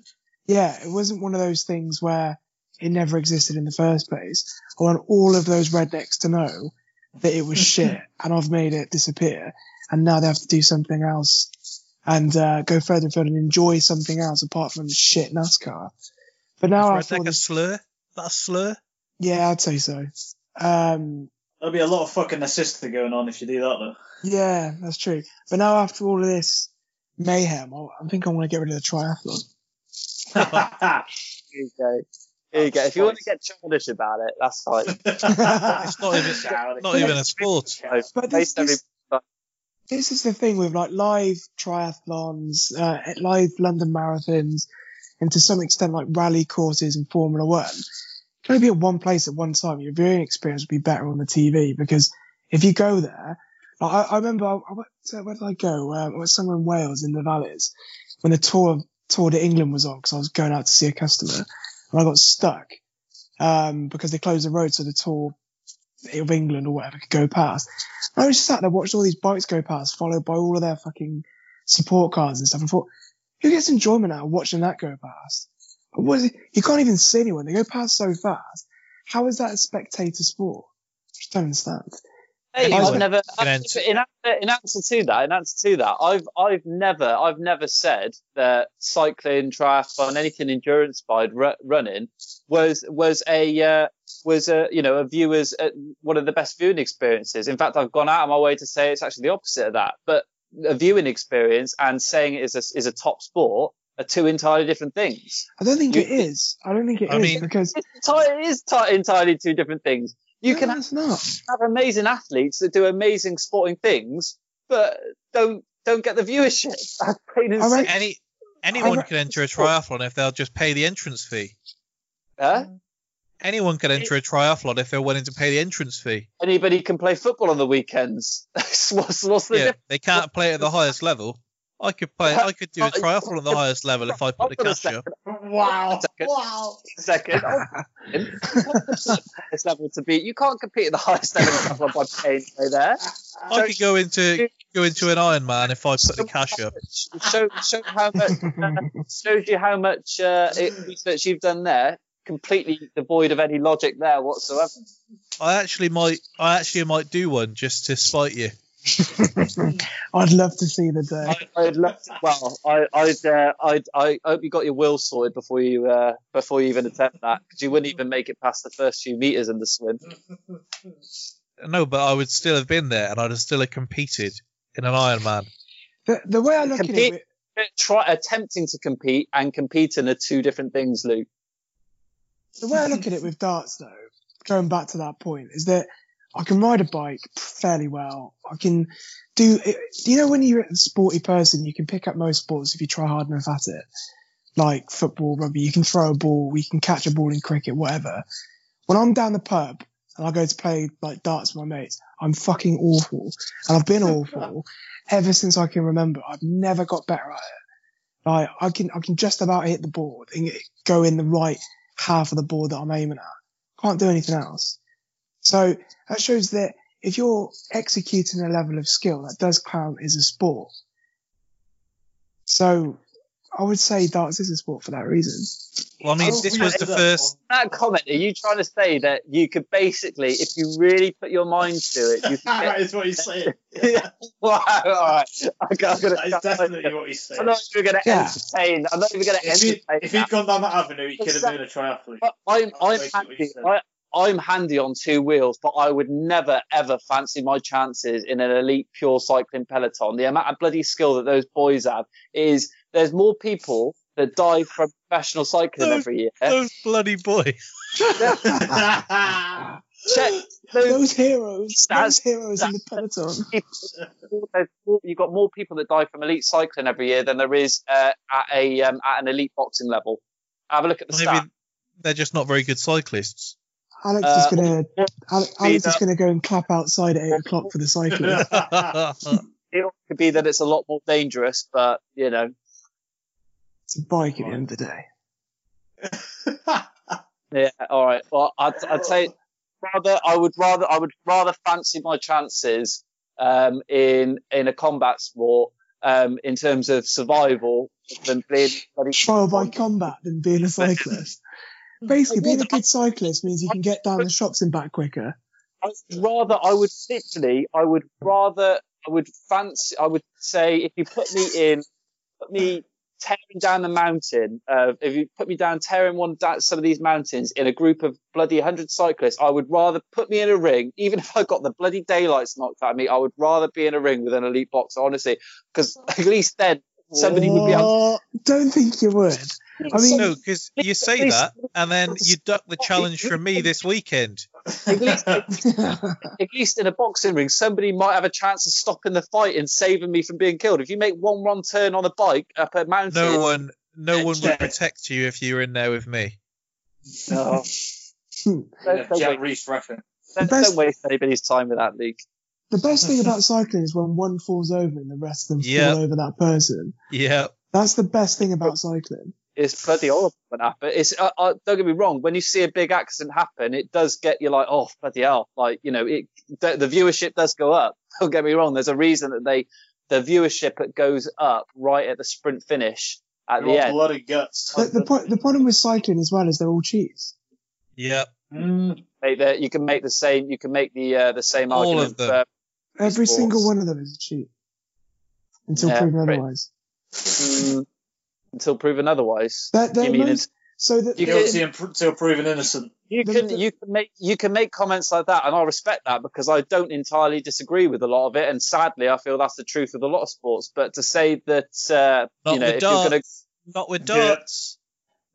it. Yeah, it wasn't one of those things where it never existed in the first place. I want all of those rednecks to know that it was shit and I've made it disappear. And now they have to do something else and uh, go further and further and enjoy something else apart from shit NASCAR. But now I Is feel redneck a slur? Is that a slur? yeah, I'd say so. Um, There'll be a lot of fucking assisting going on if you do that though. yeah, that's true. But now after all of this mayhem, I, I think I want to get rid of the triathlon. Here you go. Here you go. If you want to get childish about it, that's fine. It's not even, not even a sport. But this, this, this is the thing with like live triathlons, uh, live London marathons, and to some extent like rally courses and Formula One. You can only be at one place at one time. Your viewing experience would be better on the TV because if you go there, like, I, I remember I, went to, where did I go? Um, I was somewhere in Wales in the valleys when the tour Tour de England was on because I was going out to see a customer and I got stuck um, because they closed the road so the tour of England or whatever could go past. And I was just sat there watching all these bikes go past, followed by all of their fucking support cars and stuff. And thought, who gets enjoyment out of watching that go past? But what is it? You can't even see anyone. They go past so fast. How is that a spectator sport? I just don't understand. Hey, I've I've never answer- in answer, in answer to that. In answer to that, I've I've never I've never said that cycling, triathlon, anything endurance inspired ru- running was was a uh, was a you know a viewer's uh, one of the best viewing experiences. In fact, I've gone out of my way to say it's actually the opposite of that. But a viewing experience and saying it is a, is a top sport are two entirely different things. I don't think You- it is. I don't think it is I mean- because It's enti- it is ti- entirely two different things. You No, can it's not. have amazing athletes that do amazing sporting things, but don't don't get the viewership. That's plain and I reckon- Any anyone can enter a triathlon if they'll just pay the entrance fee. Huh? Anyone can enter a triathlon if they're willing to pay the entrance fee. Anybody can play football on the weekends. what's, what's the Yeah, difference? they can't play at the highest level. I could play. I could do a triathlon at the highest level if I put the Hold on a cash up. Wow. Second. Wow. Second, highest level to beat. You can't compete at the highest level in triathlon by paying to go there. I could go into go into an Ironman if I put the cash up. Show show how much uh, shows you how much uh, research you've done there. Completely devoid of any logic there whatsoever. I actually might. I actually might do one just to spite you. I'd love to see the day. I, I'd love to, well, I, I'd, uh, I'd, I hope you got your will sorted before you, uh, before you even attempt that, because you wouldn't even make it past the first few meters in the swim. No, but I would still have been there, and I'd have still have competed in an Ironman. The, the way I look Compete- at it, Try attempting to compete and competing are two different things, Luke. the way I look at it with darts though, going back to that point, is that I can ride a bike fairly well. I can do, do you know when you're a sporty person, you can pick up most sports if you try hard enough at it. Like football, rugby, you can throw a ball, you can catch a ball in cricket, whatever. When I'm down the pub and I go to play like darts with my mates, I'm fucking awful. And I've been awful ever since I can remember. I've never got better at it. Like I can, I can just about hit the board and go in the right half of the board that I'm aiming at. Can't do anything else. So that shows that if you're executing a level of skill, that does count as a sport. So I would say darts is a sport for that reason. Well, I mean, don't this was the first. That comment, are you trying to say that you could basically, if you really put your mind to it, you could that get, is what he's saying. Yeah. wow, alright. Okay, I'm gonna, That is definitely what he's saying. I'm not even going to Yeah. entertain, I'm not even going to If, entertain if he'd gone down that avenue, he could have been a triathlete. I- I'm, I'm, That's basically what he handy, said. I, I'm handy on two wheels, but I would never ever fancy my chances in an elite pure cycling peloton. The amount of bloody skill that those boys have is there's more people that die from professional cycling Those- every year. Those bloody boys. Check those Those heroes, That's- those heroes in the peloton. people, there's more- you've got more people that die from elite cycling every year than there is uh, at a um, at an elite boxing level. Have a look at the Maybe stats. they're just not very good cyclists. Alex Uh, is gonna, Ale- Alex is gonna go and clap outside at eight o'clock for the cycling. It could be that it's a lot more dangerous, but you know, It's a bike at the end of the day. yeah. All right. Well, I'd, I'd say rather I would rather I would rather fancy my chances um, in in a combat sport um, in terms of survival than being bloody Trial by combat than being a cyclist. Basically, being a good cyclist means you can get down the shops and back quicker. I would rather I would literally I would rather I would fancy I would say if you put me in put me tearing down the mountain uh, if you put me down tearing one down some of these mountains in a group of bloody 100 cyclists I would rather put me in a ring even if I got the bloody daylights knocked out of me I would rather be in a ring with an elite boxer honestly because at least then somebody would be able Don't think you would. I mean, no, because you say that, and then you duck the challenge from me this weekend. at least, at least in a boxing ring, somebody might have a chance of stopping the fight and saving me from being killed. If you make one wrong turn on a bike up a mountain, No one, no one would protect you if you were in there with me. No. Yeah, Don't, don't, Jack waste, Reese reference. don't, best- don't waste anybody's time with that, league. the best thing about cycling is when one falls over and the rest of them Yeah. fall over that person. Yeah, That's the best thing about cycling. It's bloody horrible when it happens. It's uh, uh, don't get me wrong. When you see a big accident happen, it does get you like, oh bloody hell! Like you know, it the, the viewership does go up. Don't get me wrong. There's a reason that they the viewership it goes up right at the sprint finish at You the want end. blood and guts. The, the, pro- the problem with cycling as well is they're all cheats. yeah. Mm, Make the, you can make the same. You can make the uh, the same All argument. of them. for- Every Sports. single one of them is a cheat. Until Yeah, proven otherwise. mm, until proven otherwise. They're, they're You mean most- so that You the- can- guilty until proven innocent. You can the- you can make you can make comments like that, and I respect that because I don't entirely disagree with a lot of it, and sadly, I feel that's the truth with a lot of sports. But to say that uh, you know with if you're gonna. Not with darts.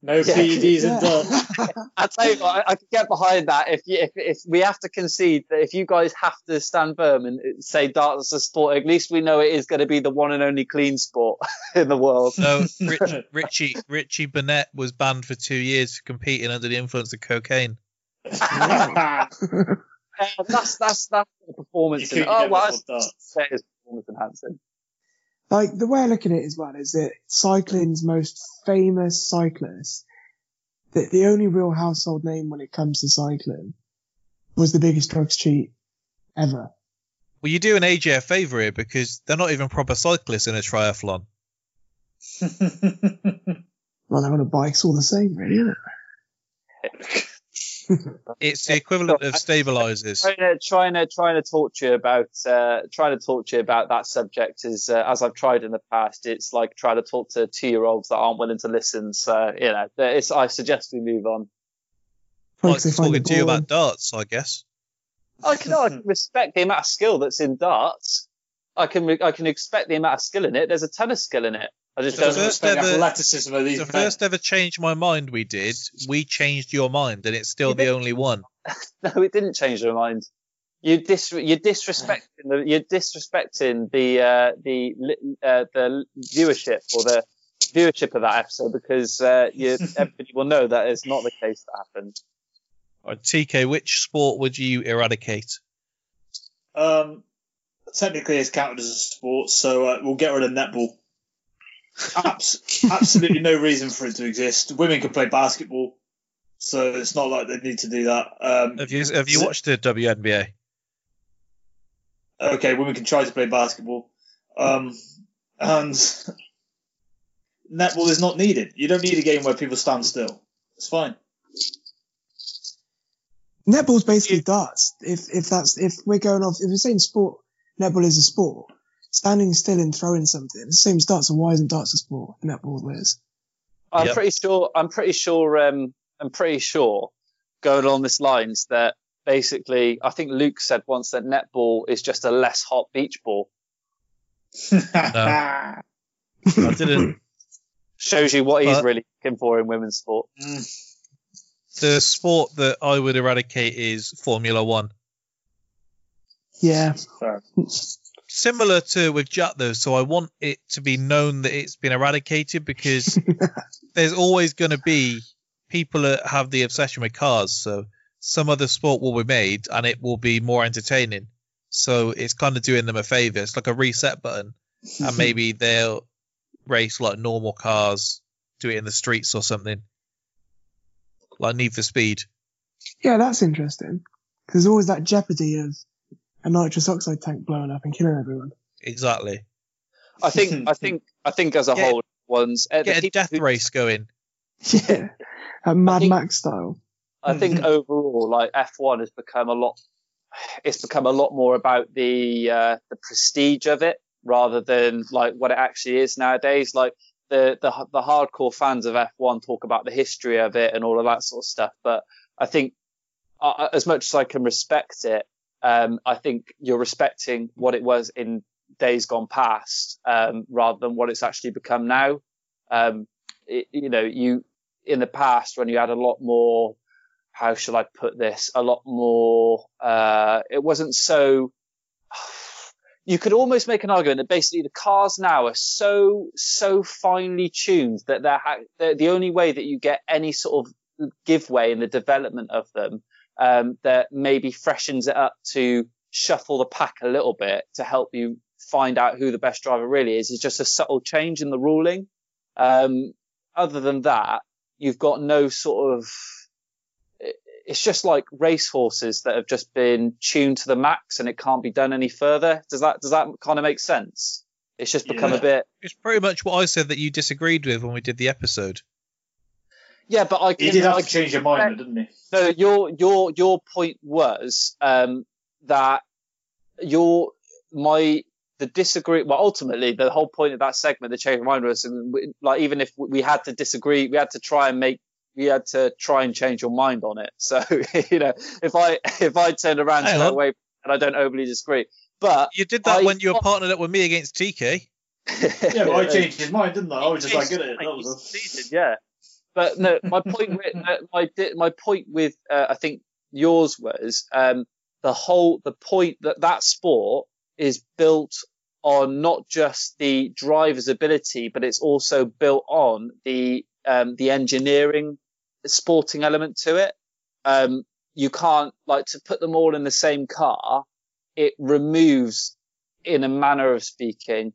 No Yeah. PEDs and Yeah. darts. I tell you, what, I, I can get behind that. If, you, if if we have to concede that if you guys have to stand firm and say darts is a sport, at least we know it is going to be the one and only clean sport in the world. No, Rich, Richie Richie Burnett was banned for two years for competing under the influence of cocaine. Uh, that's that's that's the performance. You in- couldn't oh well, much more darts. say it's performance enhancing. Like the way I look at it as well is that cycling's most famous cyclist, the, the only real household name when it comes to cycling, was the biggest drugs cheat ever. Well, you do an AJ a favour here because they're not even proper cyclists in a triathlon. Well, they're on a bike, it's all the same, really, isn't it? It's the equivalent of stabilizers. trying to trying to trying to talk to you about uh, trying to talk to you about that subject is uh, as I've tried in the past. It's like trying to talk to two year olds that aren't willing to listen. So you know, it's, I suggest we move on. Like Folks, they find talking to you about darts, I guess. I can, I can respect the amount of skill that's in darts. I can I can expect the amount of skill in it. There's a ton of skill in it. I just The don't first the ever- athleticism of these The men. first ever change my mind we did, we changed your mind, and it's still the only one. No, it didn't change your mind. You dis you're disrespecting the you're disrespecting the uh, the uh, the viewership or the viewership of that episode because uh, you, everybody will know that is not the case that happened. All right, TK, which sport would you eradicate? Um, technically, it's counted as a sport, so uh, we'll get rid of netball. Abs- absolutely no reason for it to exist. Women can play basketball, so it's not like they need to do that. Um, Have you have you so- watched the WNBA? okay, women can try to play basketball, um, and netball is not needed. You don't need a game where people stand still. It's fine. Netball's basically darts. If if that's if we're going off if we're saying sport, netball is a sport. Standing still and throwing something, it's the same as darts. So why isn't darts a sport? in Netball is. I'm Yep. pretty sure. I'm pretty sure. Um, I'm pretty sure. Going along this lines, that basically, I think Luke said once that netball is just a less hot beach ball. I didn't. Shows you what he's But- really looking for in women's sport. The sport that I would eradicate is Formula One. Yeah. Similar to with Jack though, so I want it to be known that it's been eradicated because there's always going to be people that have the obsession with cars. So some other sport will be made and it will be more entertaining. So it's kind of doing them a favor. It's like a reset button, and maybe they'll race like normal cars, do it in the streets or something, like Need for Speed. Yeah, that's interesting. Because there's always that jeopardy of a nitrous oxide tank blowing up and killing everyone. Exactly. I think I think I think as a Get- whole, ones uh, the Get a death who- race going. Yeah. a Mad think- Max style. I think overall, like F1 has become a lot. It's become a lot more about the uh, the prestige of it rather than like what it actually is nowadays. Like the the the hardcore fans of F1 talk about the history of it and all of that sort of stuff. But I think uh, as much as I can respect it, um, I think you're respecting what it was in days gone past um, rather than what it's actually become now. Um, it, you know, you in the past when you had a lot more how shall I put this? A lot more. Uh, it wasn't so. You could almost make an argument that basically the cars now are so so finely tuned that they're, they're the only way that you get any sort of giveaway in the development of them um, that maybe freshens it up to shuffle the pack a little bit to help you find out who the best driver really is. Is just a subtle change in the ruling. Um, other than that, you've got no sort of it's just like race horses that have just been tuned to the max and it can't be done any further. Does that does that kind of make sense? It's just become Yeah. a bit It's pretty much what I said that you disagreed with when we did the episode. Yeah, but I He did have I to change your mind, though, didn't he? No, your your your point was um, that your my the disagree. Well, ultimately, the whole point of that segment, the change of mind was and we- like even if we had to disagree, we had to try and make we had to try and change your mind on it. So you know, if I if I turned around Hang straight away and I don't overly disagree, but You did that I when you were partnered up with me against TK. Yeah, but I changed his mind, didn't I? I was just like, get it. That was all. Conceded, yeah. But no, my point with my my point with uh, I think yours was um, the whole the point that that sport is built on not just the driver's ability, but it's also built on the um, the engineering sporting element to it. Um, you can't like to put them all in the same car. It removes, in a manner of speaking,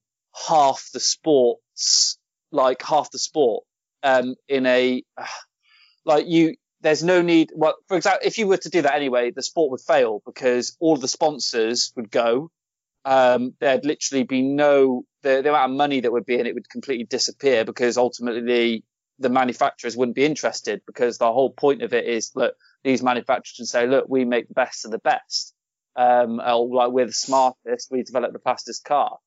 half the sports, like half the sport, um, in a, like you, there's no need, well, for example, if you were to do that anyway, the sport would fail because all the sponsors would go. Um, there'd literally be no, the, the amount of money that would be in it would completely disappear because ultimately the manufacturers wouldn't be interested because the whole point of it is, look, these manufacturers can say, look, we make the best of the best. Um, like we're the smartest, we develop the fastest car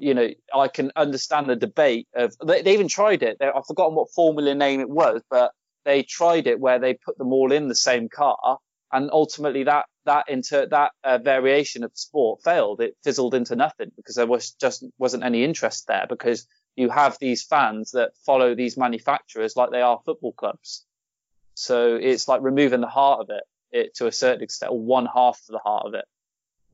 you know, I can understand the debate of they, they even tried it. They, I've forgotten what formula name it was, but they tried it where they put them all in the same car, and ultimately that that inter that uh, variation of sport failed. It fizzled into nothing because there was just wasn't any interest there because you have these fans that follow these manufacturers like they are football clubs. So it's like removing the heart of it, it to a certain extent, or one half of the heart of it.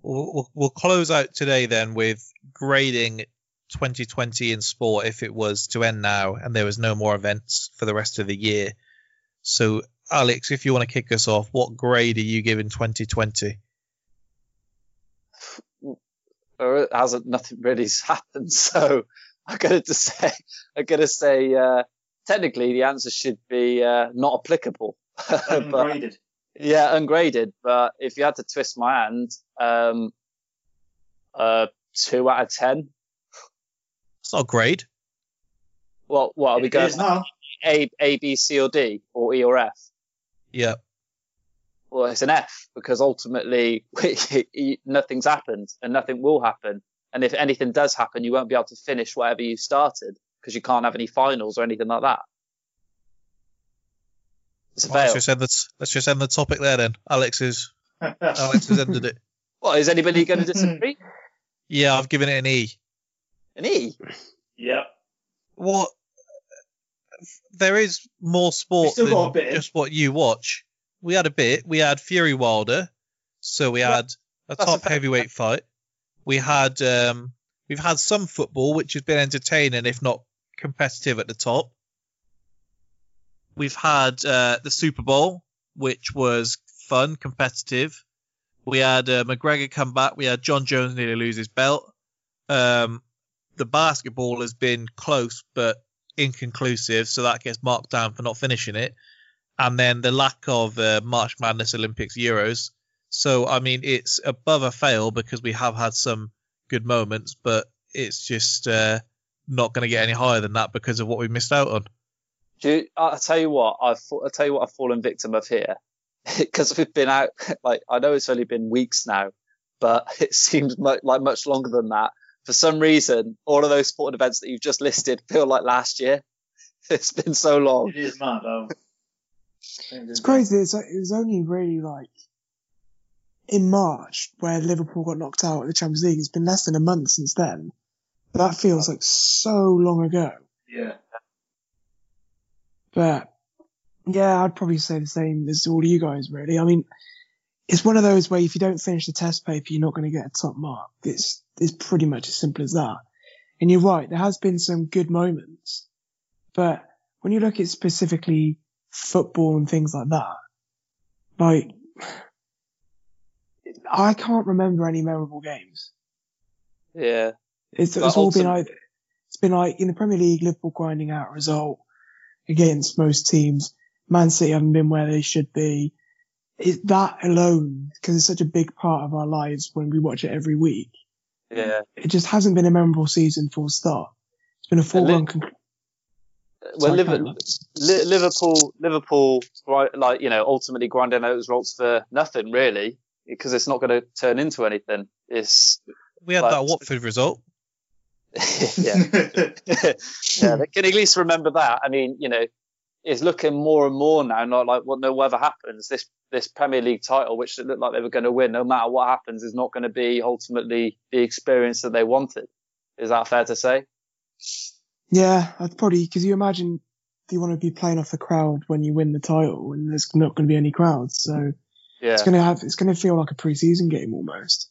We'll, we'll, we'll close out today then with grading 2020 in sport if it was to end now and there was no more events for the rest of the year. So, Alex, if you want to kick us off, what grade are you giving 2020? There hasn't nothing really happened, so I gotta to say, I gotta say, uh, technically the answer should be uh, not applicable. but Ungraded. Yeah, ungraded. But if you had to twist my hand, um, uh, two out of ten. It's not a grade. What? What are we It going? is now. A, A, B, C, or D, or E, or F? Yeah. Well, it's an F because ultimately nothing's happened and nothing will happen. And if anything does happen, you won't be able to finish whatever you started because you can't have any finals or anything like that. It's a Well, let's just end the let's just end the topic there then. Alex is Alex has ended it. What is anybody going to disagree? Yeah, I've given it an E. An E. Yep. What? There is more sport still than got a bit. just what you watch. We had a bit. We had Fury Wilder, so we had a that's a top fair- heavyweight fight. We had um, we've had some football, which has been entertaining, if not competitive, at the top. We've had uh, the Super Bowl, which was fun, competitive. We had uh, McGregor come back. We had Jon Jones nearly lose his belt. Um, the basketball has been close but inconclusive, so that gets marked down for not finishing it. And then the lack of uh, March Madness, Olympics, Euros. So I mean, it's above a fail because we have had some good moments, but it's just uh, not going to get any higher than that because of what we missed out on. Do you, I'll tell you what I've I'll tell you what I've fallen victim of here because we've been out like I know it's only been weeks now, but it seems mu- like much longer than that. For some reason, all of those sporting events that you've just listed feel like last year. It's been so long. It is mad. Um, It's crazy. It's, it was only really like in March where Liverpool got knocked out at the Champions League. It's been less than a month since then. That feels like so long ago. Yeah. But yeah, I'd probably say the same as all of you guys, really. I mean, it's one of those where if you don't finish the test paper, you're not going to get a top mark. It's, it's pretty much as simple as that. And you're right, there has been some good moments, but when you look at specifically football and things like that, like, I can't remember any memorable games. Yeah. It's, it's all been either, it's been like in the Premier League, Liverpool grinding out a result against most teams. Man City haven't been where they should be. It, that alone, because it's such a big part of our lives when we watch it every week, Yeah. it just hasn't been a memorable season full start. It's been a foregone conclusion. Well, Sorry, Liver- carry on. Li- Liverpool, Liverpool, right, like you know, ultimately grinding out those results for nothing really, because it's not going to turn into anything. It's We had like- that Watford result. yeah, yeah. They can at least remember that. I mean, you know, it's looking more and more now, not like what no whatever happens. This this Premier League title, which it looked like they were going to win, no matter what happens, is not going to be ultimately the experience that they wanted. Is that fair to say? Yeah, I'd probably, because you imagine you want to be playing off the crowd when you win the title and there's not going to be any crowds. So Yeah. it's going to have, it's going to feel like a pre-season game almost.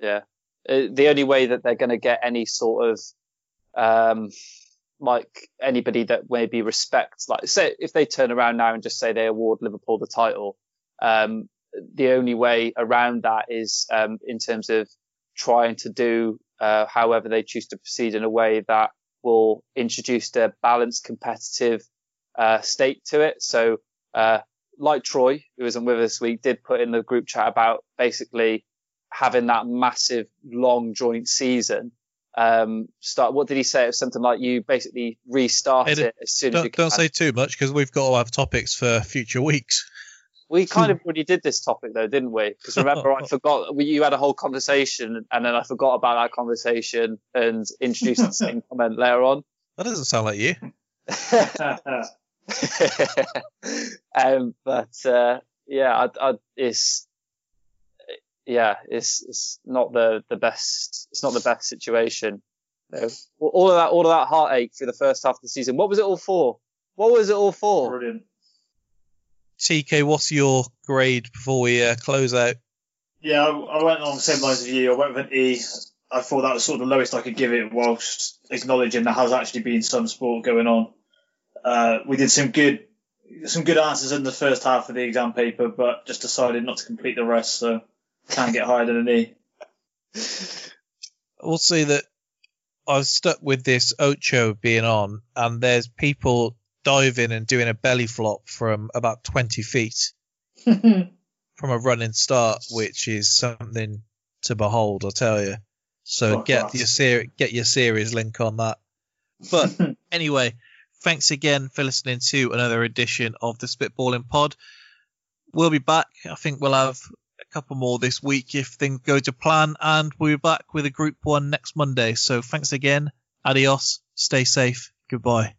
Yeah. Uh, the only way that they're going to get any sort of, um, like anybody that maybe respects, like say if they turn around now and just say they award Liverpool the title, um, the only way around that is, um, in terms of trying to do, uh, however they choose to proceed in a way that will introduce a balanced competitive, uh, state to it. So, uh, like Troy, who isn't with us we did put in the group chat about basically having that massive long joint season. Um, start. What did he say? It was something like you basically restart Hey, it as soon as you Don't, can. don't say too much because we've got to have topics for future weeks. We kind of already did this topic though, didn't we? Because remember, I forgot. We, you had a whole conversation, and then I forgot about that conversation and introduced the same comment later on. That doesn't sound like you. um, but uh, yeah, I, I, it's yeah, it's it's not the the best. It's not the best situation. No. All of that, all of that heartache through the first half of the season. What was it all for? What was it all for? Brilliant. TK, what's your grade before we uh, close out? Yeah, I, I went along the same lines as you. I went with an E. I thought that was sort of the lowest I could give it, whilst acknowledging there has actually been some sport going on. Uh, we did some good, some good answers in the first half of the exam paper, but just decided not to complete the rest, so can't get higher than a knee. We'll see that I was stuck with this Ocho being on, and there's people diving and doing a belly flop from about 20 feet from a running start, which is something to behold, I'll tell you. So Oh, get your ser- get your series link on that. But anyway, thanks again for listening to another edition of the Spitballing Pod. We'll be back. I think we'll have couple more this week if things go to plan, and we'll be back with a group one next Monday. So thanks again. Adios. Stay safe. Goodbye.